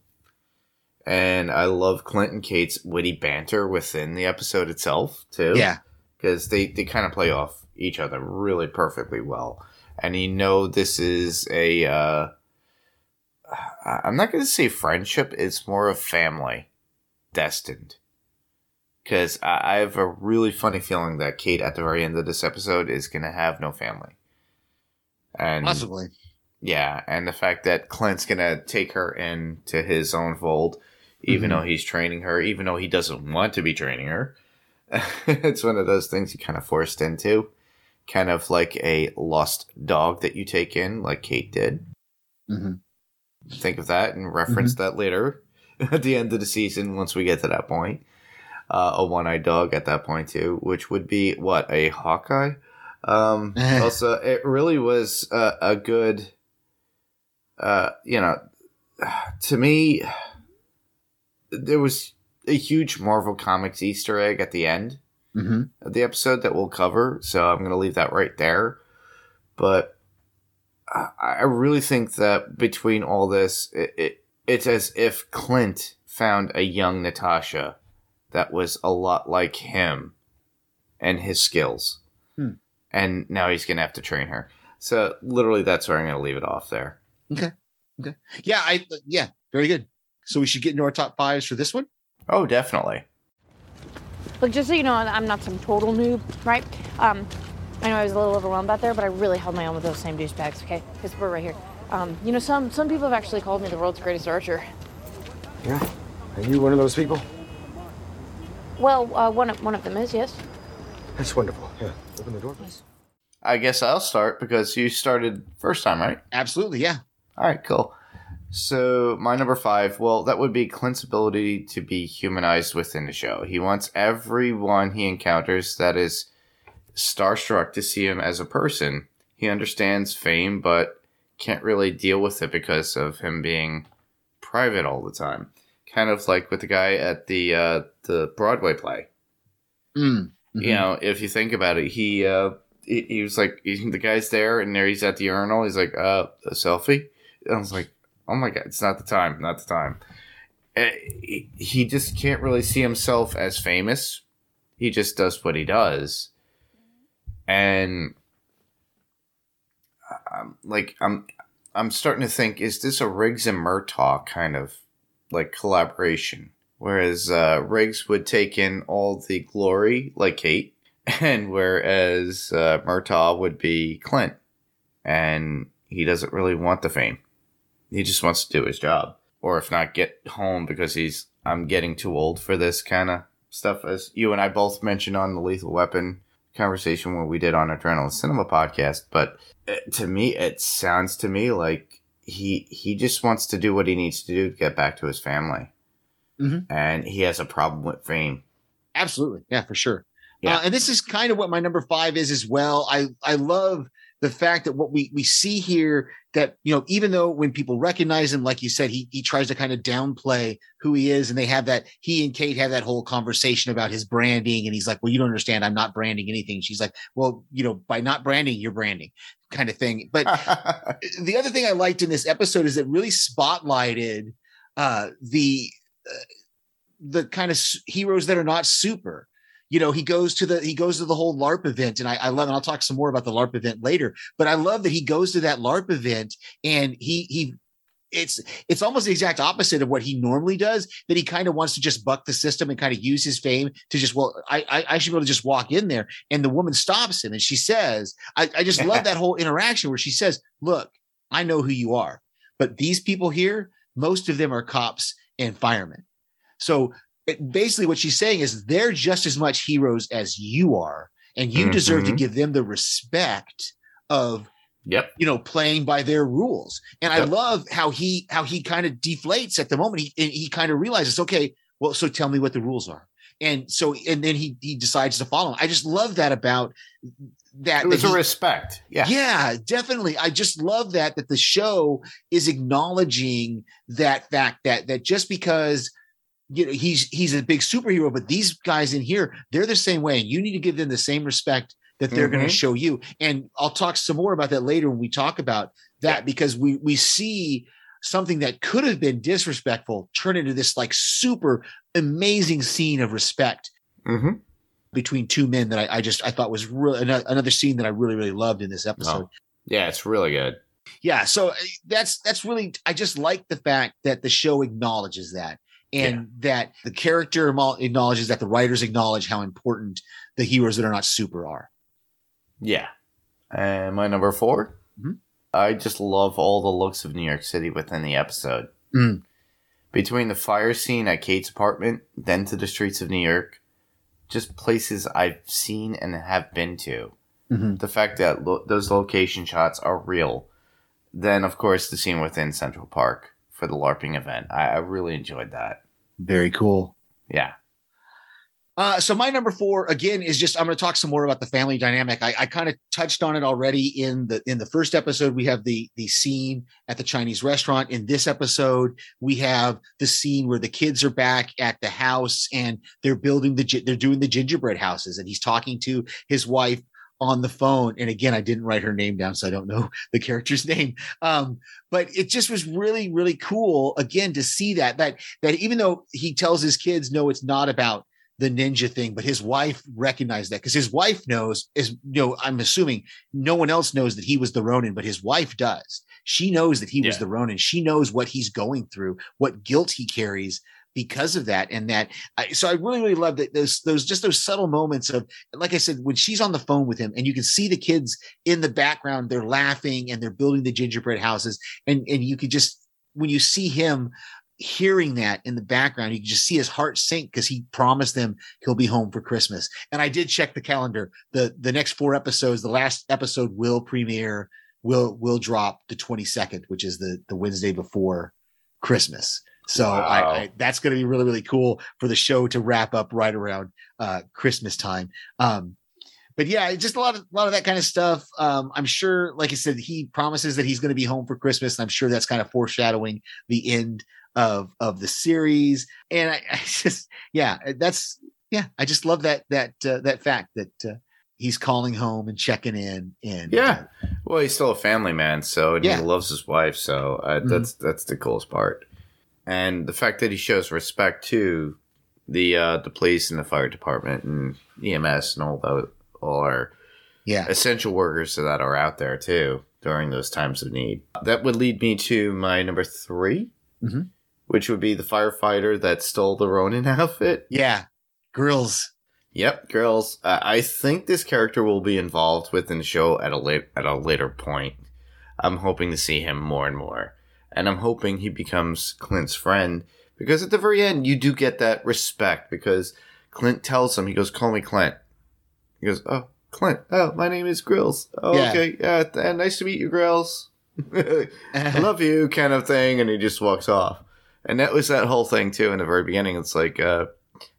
and I love Clint and Kate's witty banter within the episode itself too. Yeah, because they they kind of play off each other really perfectly well, and you know this is a. Uh, I'm not going to say friendship; it's more of family, destined. Because I, I have a really funny feeling that Kate, at the very end of this episode, is going to have no family. And possibly. yeah, and the fact that Clint's gonna take her into his own fold, even Mhm. though he's training her, even though he doesn't want to be training her. [laughs] it's one of those things you kind of forced into, kind of like a lost dog that you take in, like Kate did. hmm Think of that and reference that later [laughs] at the end of the season once we get to that point. Uh, a one-eyed dog at that point too, which would be what a Hawkeye. Um, [laughs] also, it really was a, a good, uh, you know, [sighs] to me, there was a huge Marvel Comics Easter egg at the end hmm of the episode that we'll cover, so I'm going to leave that right there. But I, I really think that between all this, it, it it's as if Clint found a young Natasha that was a lot like him and his skills. Hmm. And now he's going to have to train her. So literally, that's where I'm going to leave it off there. Okay. Okay. Yeah. I. Yeah. Very good. So we should get into our top fives for this one. Oh, definitely. Look, just so you know, I'm not some total noob, right? Um, I know I was a little overwhelmed out there, but I really held my own with those same douchebags, okay? Because we're right here. Um, you know, some some people have actually called me the world's greatest archer. Yeah? Are you one of those people? Well, uh, one of one of them is, yes. That's wonderful. Yeah. Open the door, please. I guess I'll start because you started first time, right? Absolutely. Yeah. All right, cool. So my number five, well, that would be Clint's ability to be humanized within the show. He wants everyone he encounters that is starstruck to see him as a person. He understands fame, but can't really deal with it because of him being private all the time. Kind of like with the guy at the uh, the Broadway play. Mm. You know, if you think about it, he uh, he, he was like, he, the guy's there, and there he's at the urinal. He's like, uh, a selfie. And I was like, oh my god, it's not the time, not the time. Uh, he, just can't really see himself as famous. He just does what he does, and um, like I'm, I'm starting to think, is this a Riggs and Murtaugh kind of like collaboration? Whereas uh, Riggs would take in all the glory, like Kate, [laughs] and whereas uh, Murtaugh would be Clint, and he doesn't really want the fame. He just wants to do his job, or if not, get home because he's I'm getting too old for this kind of stuff. As you and I both mentioned on the Lethal Weapon conversation when we did on Adrenaline Cinema podcast, but uh, to me, it sounds to me like he he just wants to do what he needs to do to get back to his family, Mhm. and he has a problem with fame. Absolutely. Yeah, for sure. Yeah. Uh, and this is kind of what my number five is as well. I, I love the fact that what we, we see here that, you know, even though when people recognize him, like you said, he, he tries to kind of downplay who he is. And they have that, he and Kate have that whole conversation about his branding. And he's like, well, you don't understand. I'm not branding anything. She's like, well, you know, by not branding, you're branding kind of thing. But [laughs] the other thing I liked in this episode is it really spotlighted uh, the uh, the kind of heroes that are not super. You know, he goes to the he goes to the whole LARP event, and I, I love, and I'll talk some more about the LARP event later. But I love that he goes to that LARP event, and he he it's it's almost the exact opposite of what he normally does. That he kind of wants to just buck the system and kind of use his fame to just well, I I, I should be able to just walk in there, and the woman stops him, and she says, I, I just love [laughs] that whole interaction where she says, "Look, I know who you are, but these people here, most of them are cops and firemen. So it, basically, what she's saying is they're just as much heroes as you are, and you deserve to Mhm. give them the respect of yep. you know playing by their rules. And I love how he how he kind of deflates at the moment. He he kind of realizes, okay, well, so tell me what the rules are. And so, and then he he decides to follow. 'em. I just love that about that. It was that a he- respect. Yeah. yeah, definitely. I just love that that the show is acknowledging that fact that that just because you know he's he's a big superhero, but these guys in here they're the same way, and you need to give them the same respect that they're going Mhm. to show you. And I'll talk some more about that later when we talk about that because we we see something that could have been disrespectful turn into this like super amazing scene of respect Mm-hmm. between two men that I, I just I thought was really another scene that I really really loved in this episode. Yeah, it's really good. yeah so uh, that's that's really i just like the fact that the show acknowledges that and that the character acknowledges that the writers acknowledge how important the heroes that are not super are Yeah. And my number 4 Mhm. I just love all the looks of New York City within the episode. Mm. Between the fire scene at Kate's apartment, then to the streets of New York, just places I've seen and have been to. Mhm. The fact that lo- those location shots are real. Then, of course, the scene within Central Park for the LARPing event. I, I really enjoyed that. very cool Yeah. Uh, so my number four again is just I'm going to talk some more about the family dynamic. I, I kind of touched on it already in the in the first episode. We have the the scene at the Chinese restaurant. In this episode, we have the scene where the kids are back at the house and they're building the they're doing the gingerbread houses, and he's talking to his wife on the phone. And again, I didn't write her name down, so I don't know [laughs] the character's name. Um, but it just was really really cool again to see that that that even though he tells his kids, no, it's not about the ninja thing, but his wife recognized that because his wife knows is you know, I'm assuming no one else knows that he was the Ronin, but his wife does. She knows that he was the Ronin. She knows what he's going through, what guilt he carries because of that. And that I, so I really, really love that those those just those subtle moments of like I said, when she's on the phone with him and you can see the kids in the background, they're laughing and they're building the gingerbread houses. And and you could just when you see him hearing that in the background, you can just see his heart sink because he promised them he'll be home for Christmas. And I did check the calendar. The the next four episodes, the last episode will premiere, will will drop the 22nd, which is the the Wednesday before Christmas. So Wow. I, I that's going to be really really cool for the show to wrap up right around uh Christmas time. Um but yeah, just a lot of a lot of that kind of stuff. Um, I'm sure, like I said, he promises that he's going to be home for Christmas, and I'm sure that's kind of foreshadowing the end of of the series. And I, [laughs] I just, yeah, that's yeah, I just love that that uh, that fact that uh, he's calling home and checking in. And Yeah. Well, he's still a family man, so and Yeah. he loves his wife, so uh, Mhm. that's that's the coolest part. And the fact that he shows respect to the uh, the police and the fire department and EMS and all the all our yeah, essential workers that are out there too during those times of need. That would lead me to my number 3 Mhm. which would be the firefighter that stole the Ronin [laughs] outfit. yeah, grills. Yep, girls. Uh, I think this character will be involved within the show at a late at a later point. I'm hoping to see him more and more, and I'm hoping he becomes Clint's friend because at the very end you do get that respect because Clint tells him he goes, "Call me Clint." He goes, "Oh, Clint. Oh, my name is Grills. Oh, Yeah. okay. Yeah, th- uh, nice to meet you, Grills. [laughs] I love you," kind of thing, and he just walks off. And that was that whole thing too in the very beginning. It's like uh,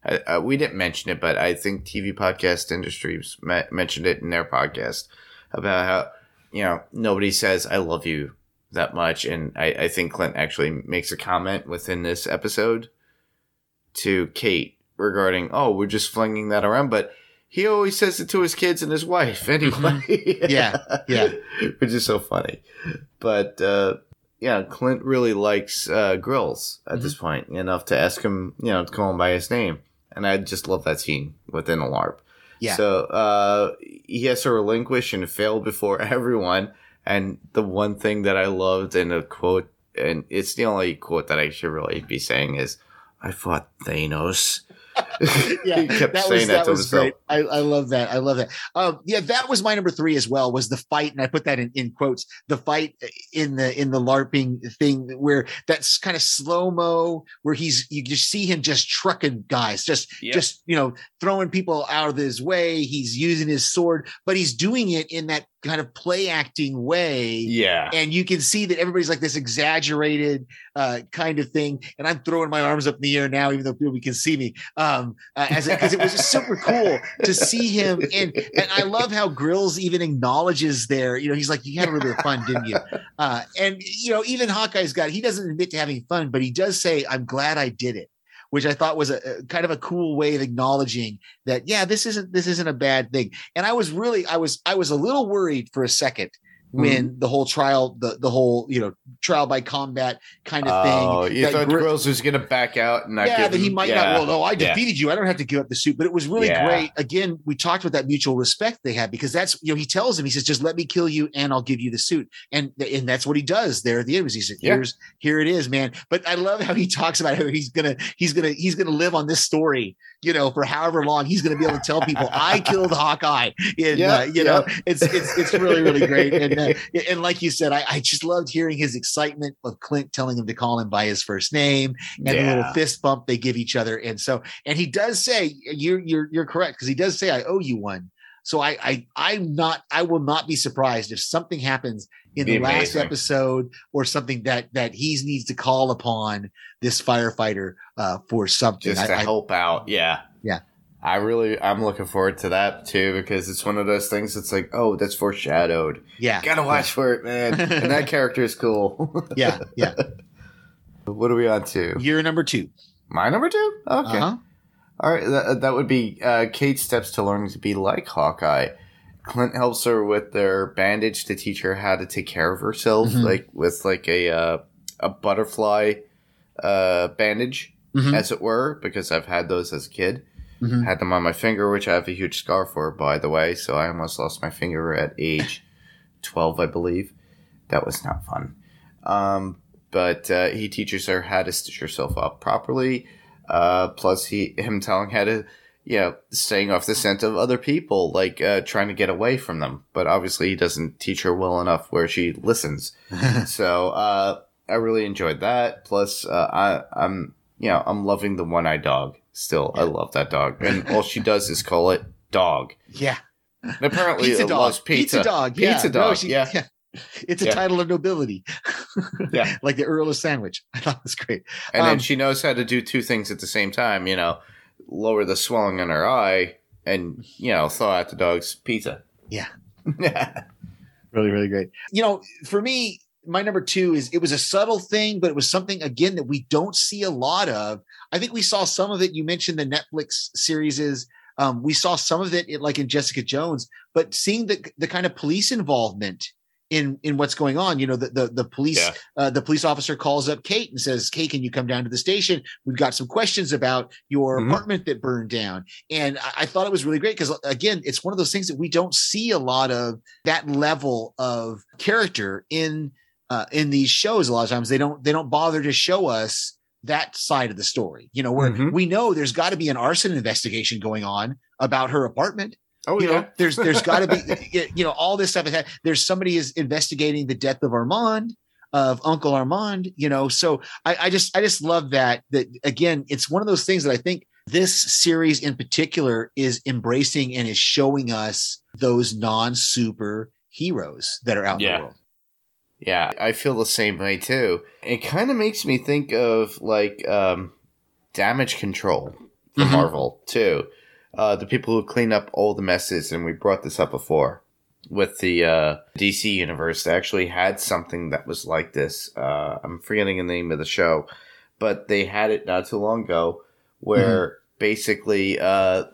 I, I, we didn't mention it, but I think TV podcast industries me- mentioned it in their podcast about how you know nobody says "I love you" that much, and I, I think Clint actually makes a comment within this episode to Kate regarding, "Oh, we're just flinging that around," but he always says it to his kids and his wife [laughs] anyway. Yeah, yeah. [laughs] which is so funny. But uh, yeah, Clint really likes uh, Grills at this point enough to ask him, you know, to call him by his name, and I just love that scene within a LARP. Yeah. So uh, he has to relinquish and fail before [laughs] everyone. And the one thing that I loved in a quote, and it's the only quote that I should really be saying is, "I fought Thanos." [laughs] yeah, he kept that saying was that, that to was himself. great. I, I love that. I love that. Um, yeah, that was my number three as well. Was the fight, and I put that in, in quotes. The fight in the in the larping thing where that's kind of slow mo, where he's you just see him just trucking guys, just Yep. just you know throwing people out of his way. He's using his sword, but he's doing it in that kind of play acting way Yeah. and you can see that everybody's like this exaggerated uh, kind of thing. And I'm throwing my arms up in the air now, even though people can see me. Um, uh, as because it, was just super cool to see him. And and I love how Grills even acknowledges there. You know, he's like, "You had a little bit of fun, didn't you?" Uh, and you know, even Hawkeye's got. He doesn't admit to having fun, but he does say, "I'm glad I did it." Which I thought was a, a kind of a cool way of acknowledging that, yeah, this isn't this isn't a bad thing. And I was really, I was, I was a little worried for a second when mm-hmm. the whole trial, the the whole you know trial by combat kind of thing. Oh, you that thought Gri- Grills was going to back out and not yeah, that he might yeah. not. Well, no, I Yeah. defeated you. I don't have to give up the suit. But it was really Yeah. great. Again, we talked about that mutual respect they had because that's you know he tells him he says just let me kill you and I'll give you the suit and and that's what he does there at the end. He said Yeah. here's here it is, man. But I love how he talks about how he's gonna he's gonna he's gonna live on this story. You know, for however long he's going to be able to tell people I killed Hawkeye. And, Yeah, uh, you know, it's it's it's really really great. And uh, [laughs] and like you said, I, I just loved hearing his excitement of Clint telling him to call him by his first name and the little fist bump they give each other. And so, and he does say, you're, you're, you're correct. Cause he does say, I owe you one. So I, I, I'm not, I will not be surprised if something happens in the last episode or something that, that he needs to call upon this firefighter, uh, for something. just to I, I- help out. Yeah. Yeah. I really, I'm looking forward to that too because it's one of those things that's like, oh, that's foreshadowed. yeah. Gotta watch for it, man. and that [laughs] character is cool. [laughs] Yeah. Yeah. what are we on to? You're number two. My number two? Okay. Uh-huh. All right. That, that would be uh, Kate steps to learning to be like Hawkeye. Clint helps her with their bandage to teach her how to take care of herself, Mhm. like with like a uh, a butterfly uh, bandage, Mhm. as it were, because I've had those as a kid. Mhm. Had them on my finger, which I have a huge scar for, by the way. So I almost lost my finger at age 12, I believe. That was not fun. Um, but uh, he teaches her how to stitch herself up properly. Uh, plus, he him telling how to, you know, staying off the scent of other people, like uh, trying to get away from them. But obviously, he doesn't teach her well enough where she listens. [laughs] so uh, I really enjoyed that. Plus, uh, I, I'm you know I'm loving the one eyed dog. Still, I love that dog, and all she does is call it dog. Yeah. And apparently, Pizza it dog. loves pizza. Pizza dog. Yeah. Pizza No, dog. she- yeah. It's a Yeah. title of nobility. [laughs] Yeah. like the Earl of Sandwich. [laughs] I thought it was great. And then Um, she knows how to do two things at the same time. You know, lower the swelling in her eye, and you know, thaw out the dog's pizza. Yeah. yeah. [laughs] really really great you know for me my number two is it was a subtle thing but it was something again that we don't see a lot of i think we saw some of it you mentioned the netflix series is um, we saw some of it in- like in jessica jones but seeing the the kind of police involvement in in what's going on you know the the, the police Yeah. uh, the police officer calls up kate and says kate can you come down to the station we've got some questions about your Mhm. apartment that burned down and I, I thought it was really great because again it's one of those things that we don't see a lot of that level of character in uh, in these shows a lot of times they don't they don't bother to show us that side of the story you know where Mhm. we know there's got to be an arson investigation going on about her apartment Oh you yeah. know there's there's [laughs] got to be you know all this stuff is there's somebody is investigating the death of armand of uncle armand you know so i i just i just love that that again it's one of those things that i think this series in particular is embracing and is showing us those non-super heroes that are out in the world Yeah, I feel the same way too. It kind of makes me think of like um, damage control from Mhm. Marvel too. Uh, the people who clean up all the messes, and we brought this up before with the uh, DC universe. They actually had something that was like this. Uh, I'm forgetting the name of the show, but they had it not too long ago, where basically, uh,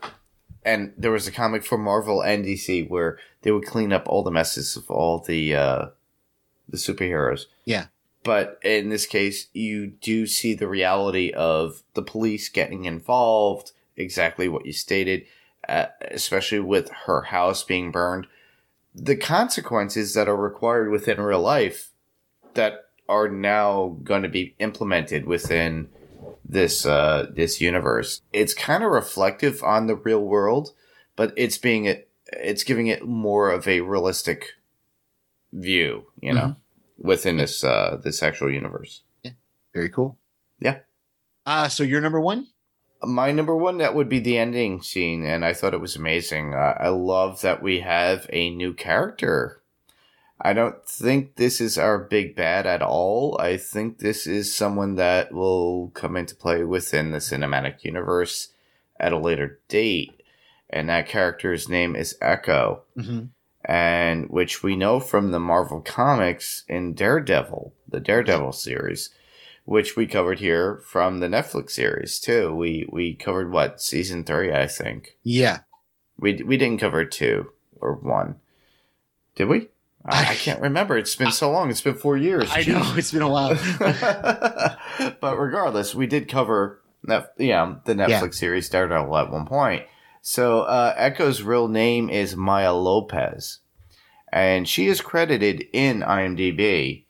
and there was a comic for Marvel and DC where they would clean up all the messes of all the uh, the superheroes. Yeah. But in this case, you do see the reality of the police getting involved, exactly what you stated, uh, especially with her house being burned. The consequences that are required within real life that are now going to be implemented within this uh, this universe. It's kind of reflective on the real world, but it's being it it's giving it more of a realistic view, you know, within this uh this actual universe. Yeah, very cool Yeah. uh so you're number one My number one that would be the ending scene, and I thought it was amazing. Uh, I love that we have a new character. I don't think this is our big bad at all. I think this is someone that will come into play within the cinematic universe at a later date, and that character's name is Echo. Mhm. and which we know from the Marvel Comics in Daredevil, the Daredevil series, which we covered here from the Netflix series too. We we covered what season three, I think. yeah We we didn't cover two or one, did we? I, I can't remember. It's been so long. It's been four years. i know it's been a while [laughs] but regardless, we did cover Nef- yeah, the Netflix Yeah. series Daredevil at one point. So uh, Echo's real name is Maya Lopez, and she is credited in IMDb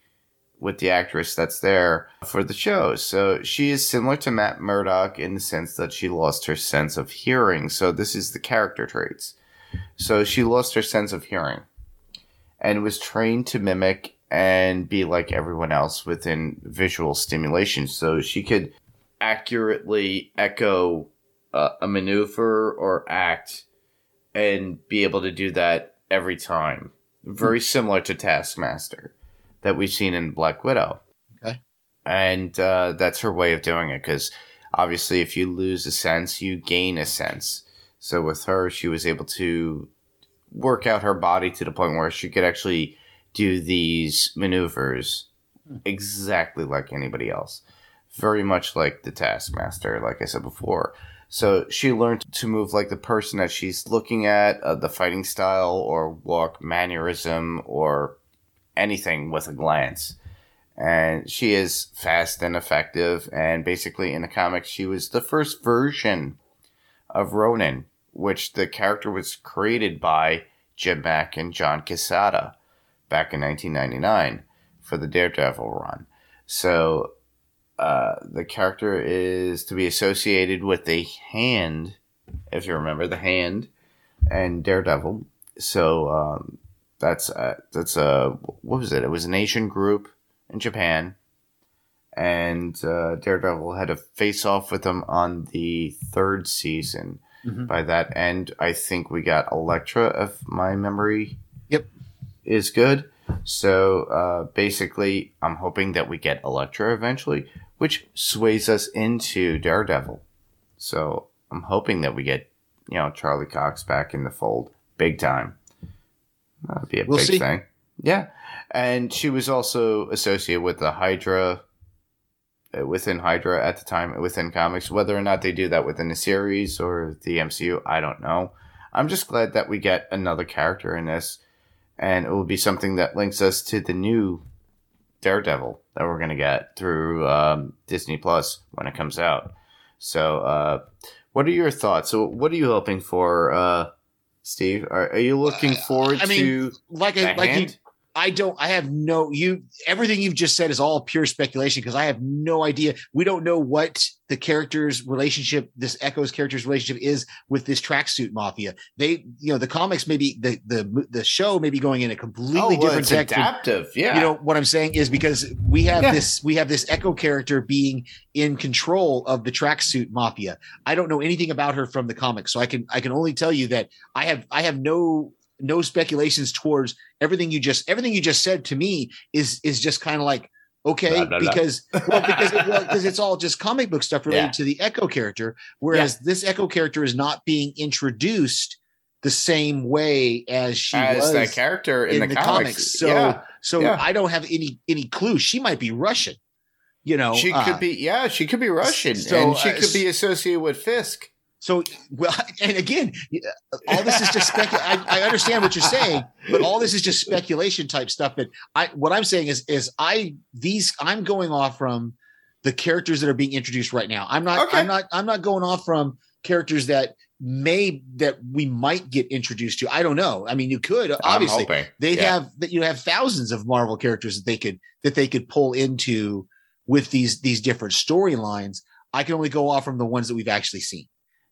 with the actress that's there for the show. So she is similar to Matt Murdock in the sense that she lost her sense of hearing. So this is the character traits. So she lost her sense of hearing and was trained to mimic and be like everyone else within visual stimulation. So she could accurately echo uh, a maneuver or act and be able to do that every time. Very similar to Taskmaster that we've seen in Black Widow. Okay. And uh, that's her way of doing it because obviously, if you lose a sense, you gain a sense. So with her, she was able to work out her body to the point where she could actually do these maneuvers exactly like anybody else. Very much like the Taskmaster, like I said before. So she learned to move like the person that she's looking at, uh, the fighting style or walk mannerism or anything with a glance. And she is fast and effective. And basically, in the comics, she was the first version of Ronin, which the character was created by Jim Mack and John Quesada back in 1999 for the Daredevil run. So uh, the character is to be associated with the hand, if you remember the hand, and Daredevil. So um, that's uh, that's a what was it? It was an Asian group in Japan, and uh, Daredevil had a face off with them on the third season. Mhm. By that end, I think we got Elektra, if my memory Yep. is good. So uh, basically, I'm hoping that we get Elektra eventually, which sways us into Daredevil. So I'm hoping that we get, you know, Charlie Cox back in the fold, big time. That'd be a We'll big see. thing. Yeah, and she was also associated with the Hydra. uh, Within Hydra at the time, within comics, whether or not they do that within the series or the MCU, I don't know. I'm just glad that we get another character in this, and it will be something that links us to the new Daredevil that we're gonna get through um, Disney Plus when it comes out. So, uh, what are your thoughts? So, what are you hoping for, uh, Steve? Are, are you looking uh, forward I mean, to like I, like hand? I don't. I have no. You everything you've just said is all pure speculation because I have no idea. We don't know what the character's relationship, this Echo's character's relationship, is with this tracksuit mafia. They, you know, the comics maybe the the the show may be going in a completely oh, well, different it's direction. adaptive. Yeah, You know what I'm saying is because we have Yeah. this we have this Echo character being in control of the tracksuit mafia. I don't know anything about her from the comics, so I can I can only tell you that I have I have no no speculations towards everything you just everything you just said to me is is just kind of like okay Blah, blah, blah. because well because it, well, because it's all [laughs] just comic book stuff related Yeah. to the Echo character, whereas this Echo character is not being introduced the same way as she as was that character in, the, comics. So yeah, so Yeah. I don't have any any clue. She might be Russian. You know, she uh, could be. Yeah, she could be Russian, so, and she uh, could be associated with Fisk. So well, [laughs] and again, uh, all this is just specu- I, I understand what you're saying, but all this is just speculation type stuff. That I what I'm saying is is I these I'm going off from the characters that are being introduced right now. I'm not Okay. I'm not I'm not going off from characters that may that we might get introduced to. I don't know. I mean, you could obviously they Yeah. have that you have thousands of Marvel characters that they could that they could pull into with these these different storylines. I can only go off from the ones that we've actually seen.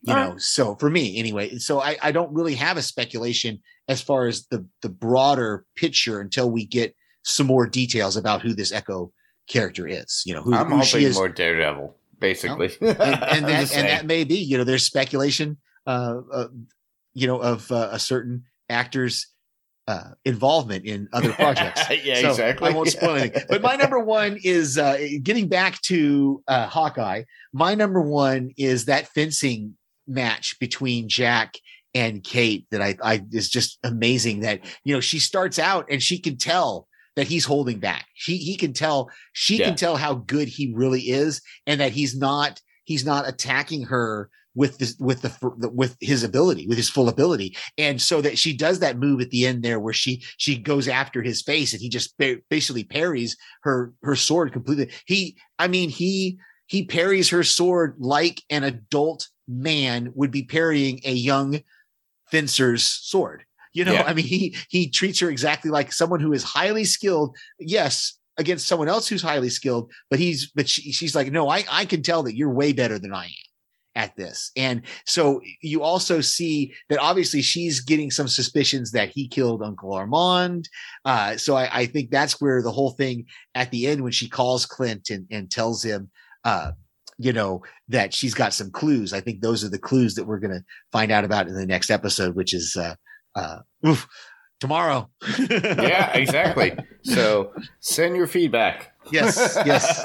You All know, so for me anyway, so I, I don't really have a speculation as far as the the broader picture until we get some more details about who this Echo character is. You know, who, I'm who she is, more Daredevil, basically. and, and [laughs] that and that may be you know there's speculation uh, uh you know of uh, a certain actor's uh involvement in other [laughs] projects yeah, So exactly. i won't spoil anything [laughs] but my number one is uh getting back to uh hawkeye my number one is that fencing match between jack and kate that i i is just amazing that you know she starts out and she can tell that he's holding back. He he can tell she Yeah. can tell how good he really is and that he's not he's not attacking her with this with the with his ability with his full ability. And so that she does that move at the end there where she she goes after his face and he just basically parries her her sword completely. He i mean he he parries her sword like an adult man would be parrying a young fencer's sword. You know Yeah. i mean he he treats her exactly like someone who is highly skilled. Yes against someone else who's highly skilled but he's but she, she's like no i i can tell that you're way better than i am at this. And so you also see that obviously she's getting some suspicions that he killed uncle armand. Uh so i, I think that's where the whole thing at the end when she calls clint and, and tells him uh you know that she's got some clues i think those are the clues that we're going to find out about in the next episode which is uh uh oof, tomorrow [laughs] yeah, exactly. So send your feedback. yes yes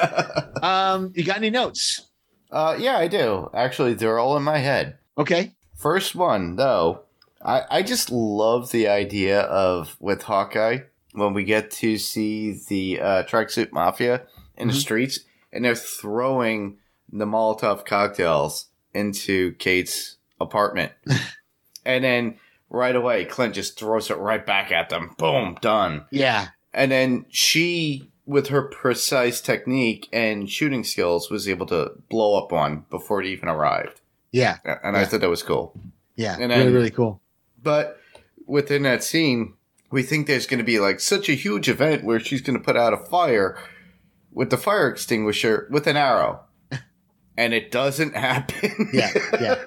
[laughs] um you got any notes Uh, yeah, I do. Actually, they're all in my head. okay First one, though, I, I just love the idea of with Hawkeye when we get to see the uh, tracksuit mafia in the Mhm. streets and they're throwing the Molotov cocktails into Kate's apartment. [laughs] and then right away, Clint just throws it right back at them. Boom, done. yeah And then she, with her precise technique and shooting skills, was able to blow up one before it even arrived. Yeah, and I Yeah. thought that was cool. yeah, And really, then- really cool. But within that scene, we think there's going to be like such a huge event where she's going to put out a fire with the fire extinguisher with an arrow. And it doesn't happen. Yeah, yeah,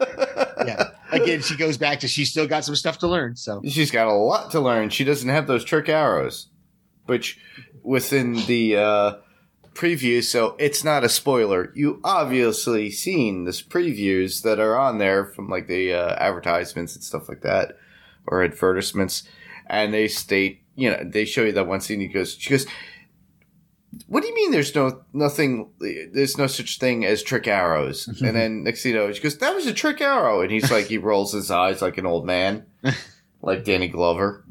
yeah. [laughs] Again, she goes back to she's still got some stuff to learn. So She's got a lot to learn. She doesn't have those trick arrows, which within the uh, preview, so it's not a spoiler. You obviously seen this previews that are on there from like the uh, advertisements and stuff like that, or advertisements, and they state, you know, they show you that one scene. He goes, she goes, "What do you mean? There's no nothing? There's no such thing as trick arrows?" and then next thing you know, she goes, "That was a trick arrow," and he's like, he [laughs] rolls his eyes like an old man like Danny Glover.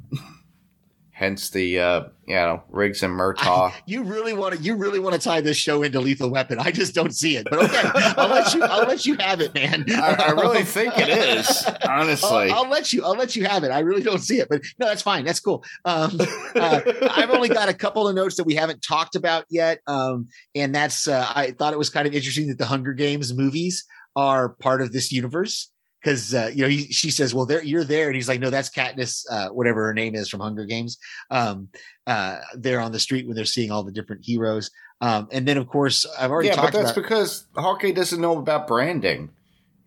[laughs] Hence the uh, you know Riggs and Murtaugh. you really want to you really want to tie this show into Lethal Weapon. I just don't see it. But okay, I'll let you I'll let you have it, man. [laughs] I, I really think it is, [laughs] honestly. I'll, I'll let you. I'll let you have it. I really don't see it, but no, that's fine. That's cool. Um, uh, I've only got a couple of notes that we haven't talked about yet, um, and that's. Uh, I thought it was kind of interesting that the Hunger Games movies are part of this universe because uh, you know he, she says, "Well, there you're there," and he's like, "No, that's Katniss, uh, whatever her name is from Hunger Games." Um, uh, they're on the street when they're seeing all the different heroes, um, and then of course I've already talked about yeah, but that's about. because Hawkeye doesn't know about branding.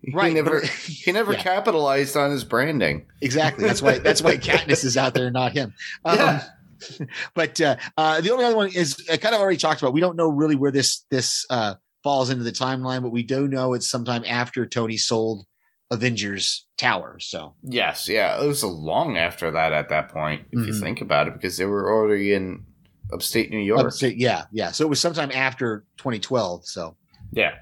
He Right, never he never [laughs] Yeah. capitalized on his branding. Exactly. That's why. That's why Katniss is out there, and not him. [laughs] Um, Yeah. [laughs] But uh, uh, the only other one is I kind of already talked about. We don't know really where this this uh, falls into the timeline, but we do know it's sometime after Tony sold Avengers Tower. So Yes, yeah, it was long after that. At that point, if you Mhm. think about it, because they were already in upstate New York. Upstate- yeah, yeah. So it was sometime after 2012. So Yeah.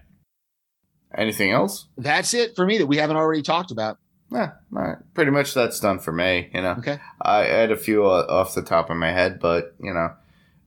Anything else? that's it for me that we haven't already talked about. Yeah, all right. pretty much that's done for me. You know, Okay. I I had a few uh, off the top of my head, but you know,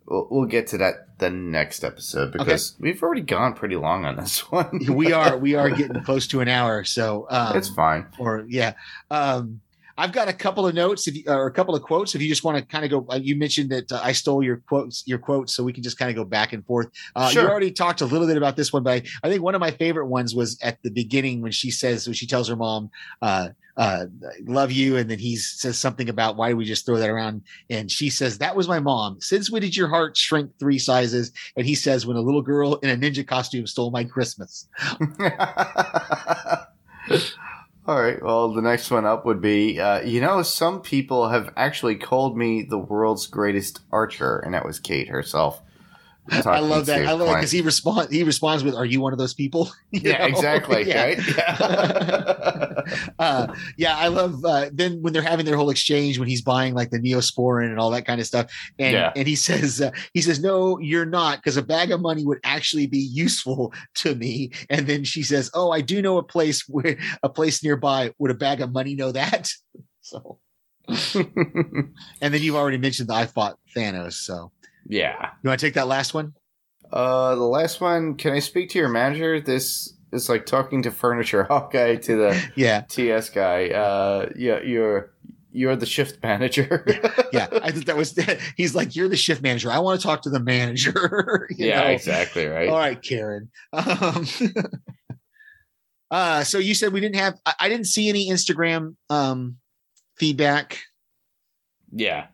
we'll, we'll get to that the next episode because we've already gone pretty long on this one. We are we are [laughs] getting close to an hour. So um, it's fine. or yeah um i've got a couple of notes if you, or a couple of quotes if you just want to kind of go uh, you mentioned that uh, i stole your quotes your quotes so we can just kind of go back and forth. Uh, Sure. you already talked a little bit about this one but I, I think one of my favorite ones was at the beginning when she says when she tells her mom uh uh love you and then he says something about why do we just throw that around? And she says that was my mom. Since when did your heart shrink three sizes? And he says when a little girl in a ninja costume stole my christmas [laughs] All right. Well, the next one up would be, uh, you know, some people have actually called me the world's greatest archer, and that was Kate herself. I love that. I love because he respond he responds with, "Are you one of those people?" [laughs] Yeah, know? exactly. [laughs] Yeah. Right? Yeah. [laughs] uh, yeah, I love. Uh, then when they're having their whole exchange, when he's buying like the Neosporin and all that kind of stuff, and Yeah. and he says uh, he says, "No, you're not," because a bag of money would actually be useful to me. And then she says, "Oh, I do know a place where a place nearby. Would a bag of money know that?" So, and then you've already mentioned that I fought Thanos. So yeah. you want to take that last one? Uh, the last one. Can I speak to your manager? This is like talking to furniture [laughs] Hawkeye to the [laughs] Yeah. TS guy. Uh, yeah, you're you're the shift [laughs] manager. yeah, I think that was. He's like, "You're the shift manager. I want to talk to the manager." yeah, know? exactly. Right. All right, Karen. Um, uh, so you said we didn't have. I, I didn't see any Instagram um, feedback. Yeah.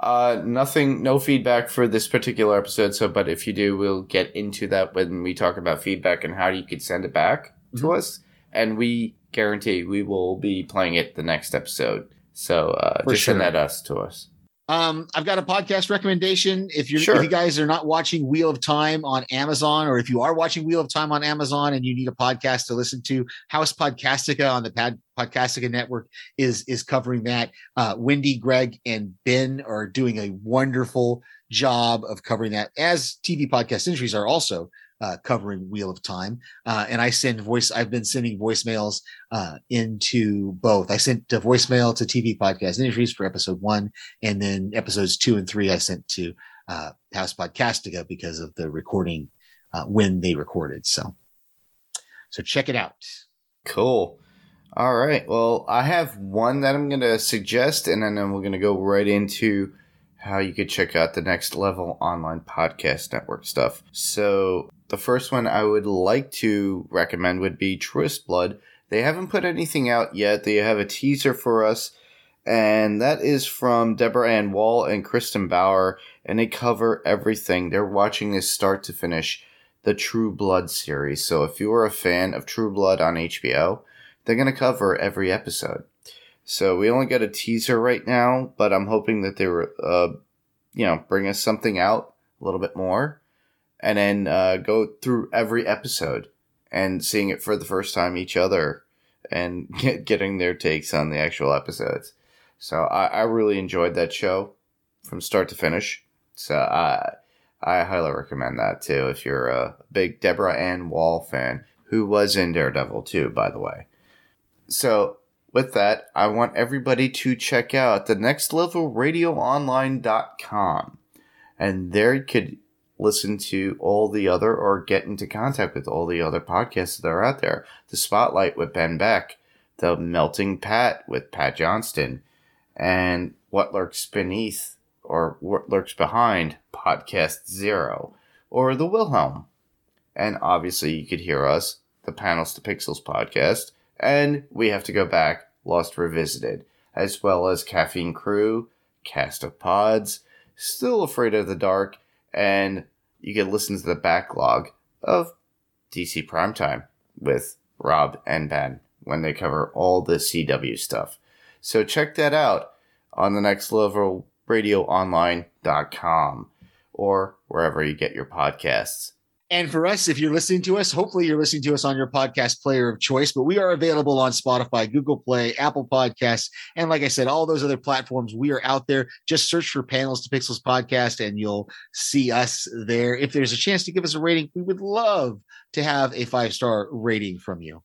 Uh, nothing, no feedback for this particular episode. So, but if you do, we'll get into that when we talk about feedback and how you could send it back to Mhm. us. And we guarantee we will be playing it the next episode. So, uh, For just send that us to us. Um, I've got a podcast recommendation. If you're Sure. if you guys are not watching Wheel of Time on Amazon, or if you are watching Wheel of Time on Amazon and you need a podcast to listen to, House Podcastica on the Pad Podcastica Network is is covering that. Uh, Wendy, Greg, and Ben are doing a wonderful job of covering that, as TV podcast industries are also uh, covering Wheel of Time. Uh, and I send voice. I've been sending voicemails uh, into both. I sent a voicemail to TV podcast industries for episode one and then episodes two and three I sent to uh, House Podcastica because of the recording uh, when they recorded. So, so check it out. Cool. All right. Well, I have one that I'm going to suggest, and then we're going to go right into how you could check out the next level online podcast network stuff. So, the first one I would like to recommend would be Truest Blood. They haven't put anything out yet. They have a teaser for us, and that is from Deborah Ann Woll and Kristin Bauer, and they cover everything. They're watching this start to finish, the True Blood series. So if you are a fan of True Blood on HBO, they're going to cover every episode. So we only get a teaser right now, but I'm hoping that they were, uh, you know, bring us something out a little bit more, and then uh, go through every episode and seeing it for the first time each other and [laughs] get, getting their takes on the actual episodes. So I, I really enjoyed that show from start to finish. So I I highly recommend that too if you're a big Deborah Ann Woll fan, who was in Daredevil too, by the way. So with that, I want everybody to check out the next level radioonline.com. And there you could listen to all the other or get into contact with all the other podcasts that are out there. The Spotlight with Ben Beck, The Melting Pat with Pat Johnston, and What Lurks Beneath or What Lurks Behind Podcast Zero, or The Wilhelm. And obviously, you could hear us, the Panels to Pixels podcast, and we have to go back, Lost Revisited, as well as Caffeine Crew, Cast of Pods, Still Afraid of the Dark, and you can listen to the backlog of DC Primetime with Rob and Ben when they cover all the CW stuff. So check that out on the next level radio radioonline.com or wherever you get your podcasts. And for us, if you're listening to us, hopefully you're listening to us on your podcast player of choice, but we are available on Spotify, Google Play, Apple Podcasts, and like I said, all those other platforms. We are out there. Just search for Panels to Pixels podcast and you'll see us there. If there's a chance to give us a rating, we would love to have a five star rating from you.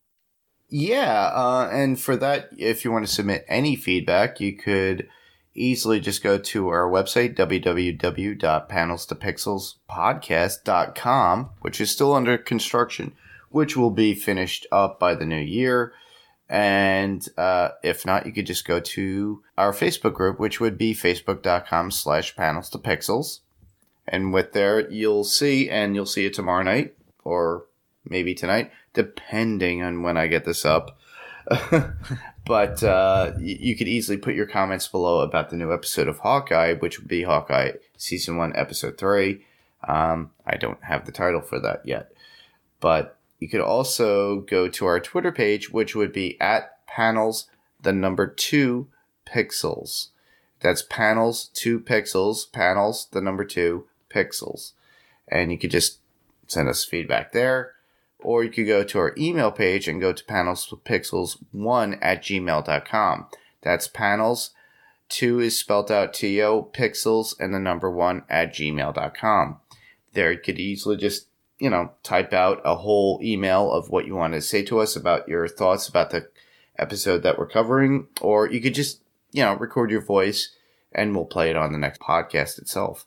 Yeah, uh, and for that, if you want to submit any feedback, you could easily just go to our website, www.panelstopixelspodcast.com, which is still under construction, which will be finished up by the new year. And uh, if not, you could just go to our Facebook group, which would be facebook.com slash panels to pixels. And with there, you'll see, and you'll see it tomorrow night or maybe tonight, depending on when I get this up. [laughs] [laughs] but uh, you, you could easily put your comments below about the new episode of Hawkeye, which would be Hawkeye Season 1, Episode 3. Um, I don't have the title for that yet. But you could also go to our Twitter page, which would be at panels, the number two pixels. That's panels, two pixels, panels, the number two pixels. And you could just send us feedback there or you could go to our email page and go to panelspixels1 at gmail.com. That's panels, 2 is spelled out T-O, pixels, and the number 1 at gmail.com. There you could easily just, you know, type out a whole email of what you want to say to us about your thoughts about the episode that we're covering, or you could just, you know, record your voice and we'll play it on the next podcast itself.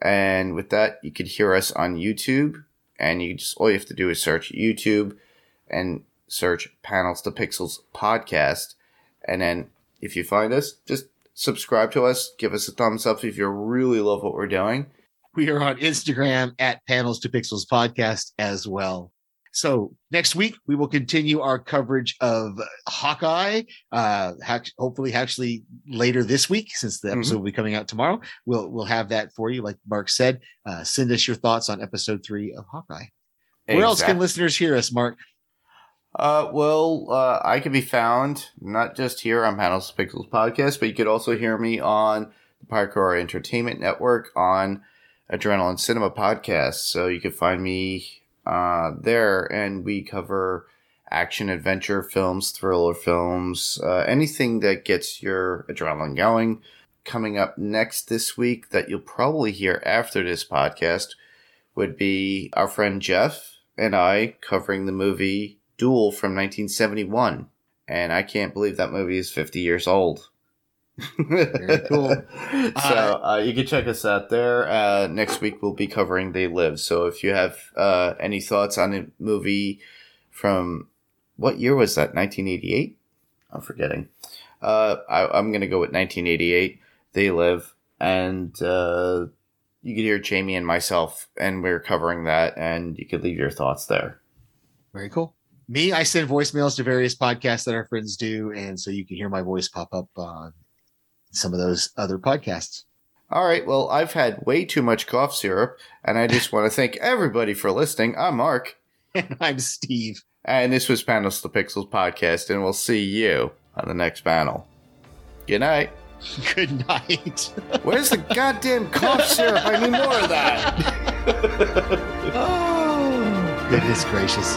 And with that, you could hear us on YouTube and you just all you have to do is search YouTube and search Panels to Pixels podcast, and then if you find us, just subscribe to us, give us a thumbs up if you really love what we're doing. We are on Instagram at Panels to Pixels podcast as well. So next week we will continue our coverage of Hawkeye. Uh, hopefully, actually later this week, since the episode mm-hmm. will be coming out tomorrow, we'll we'll have that for you. Like Mark said, uh, send us your thoughts on episode three of Hawkeye. Exactly. Where else can listeners hear us, Mark? Uh, well, uh, I can be found not just here on Panels Pixels podcast, but you could also hear me on the Parkour Entertainment Network on Adrenaline Cinema podcast. So you can find me uh, there, and we cover action adventure films, thriller films, uh, anything that gets your adrenaline going. Coming up next this week, that you'll probably hear after this podcast, would be our friend Jeff and I covering the movie Duel from 1971. And I can't believe that movie is 50 years old. Very cool. [laughs] so uh, you can check us out there. Uh, next week we'll be covering They Live. So if you have uh, any thoughts on a movie from what year was that? 1988. I'm forgetting. Uh, I, am gonna go with 1988. They Live, and uh, you could hear Jamie and myself, and we are covering that, and you could leave your thoughts there. Very cool. Me, I send voicemails to various podcasts that our friends do, and so you can hear my voice pop up on some of those other podcasts. All right, well, I've had way too much cough syrup, and I just want to thank everybody for listening. I'm Mark, And [laughs] I'm Steve. and this was Panels to Pixels podcast, and we'll see you on the next panel. Good night. [laughs] Good night. [laughs] Where's the goddamn cough syrup? I need more of that. oh, goodness gracious.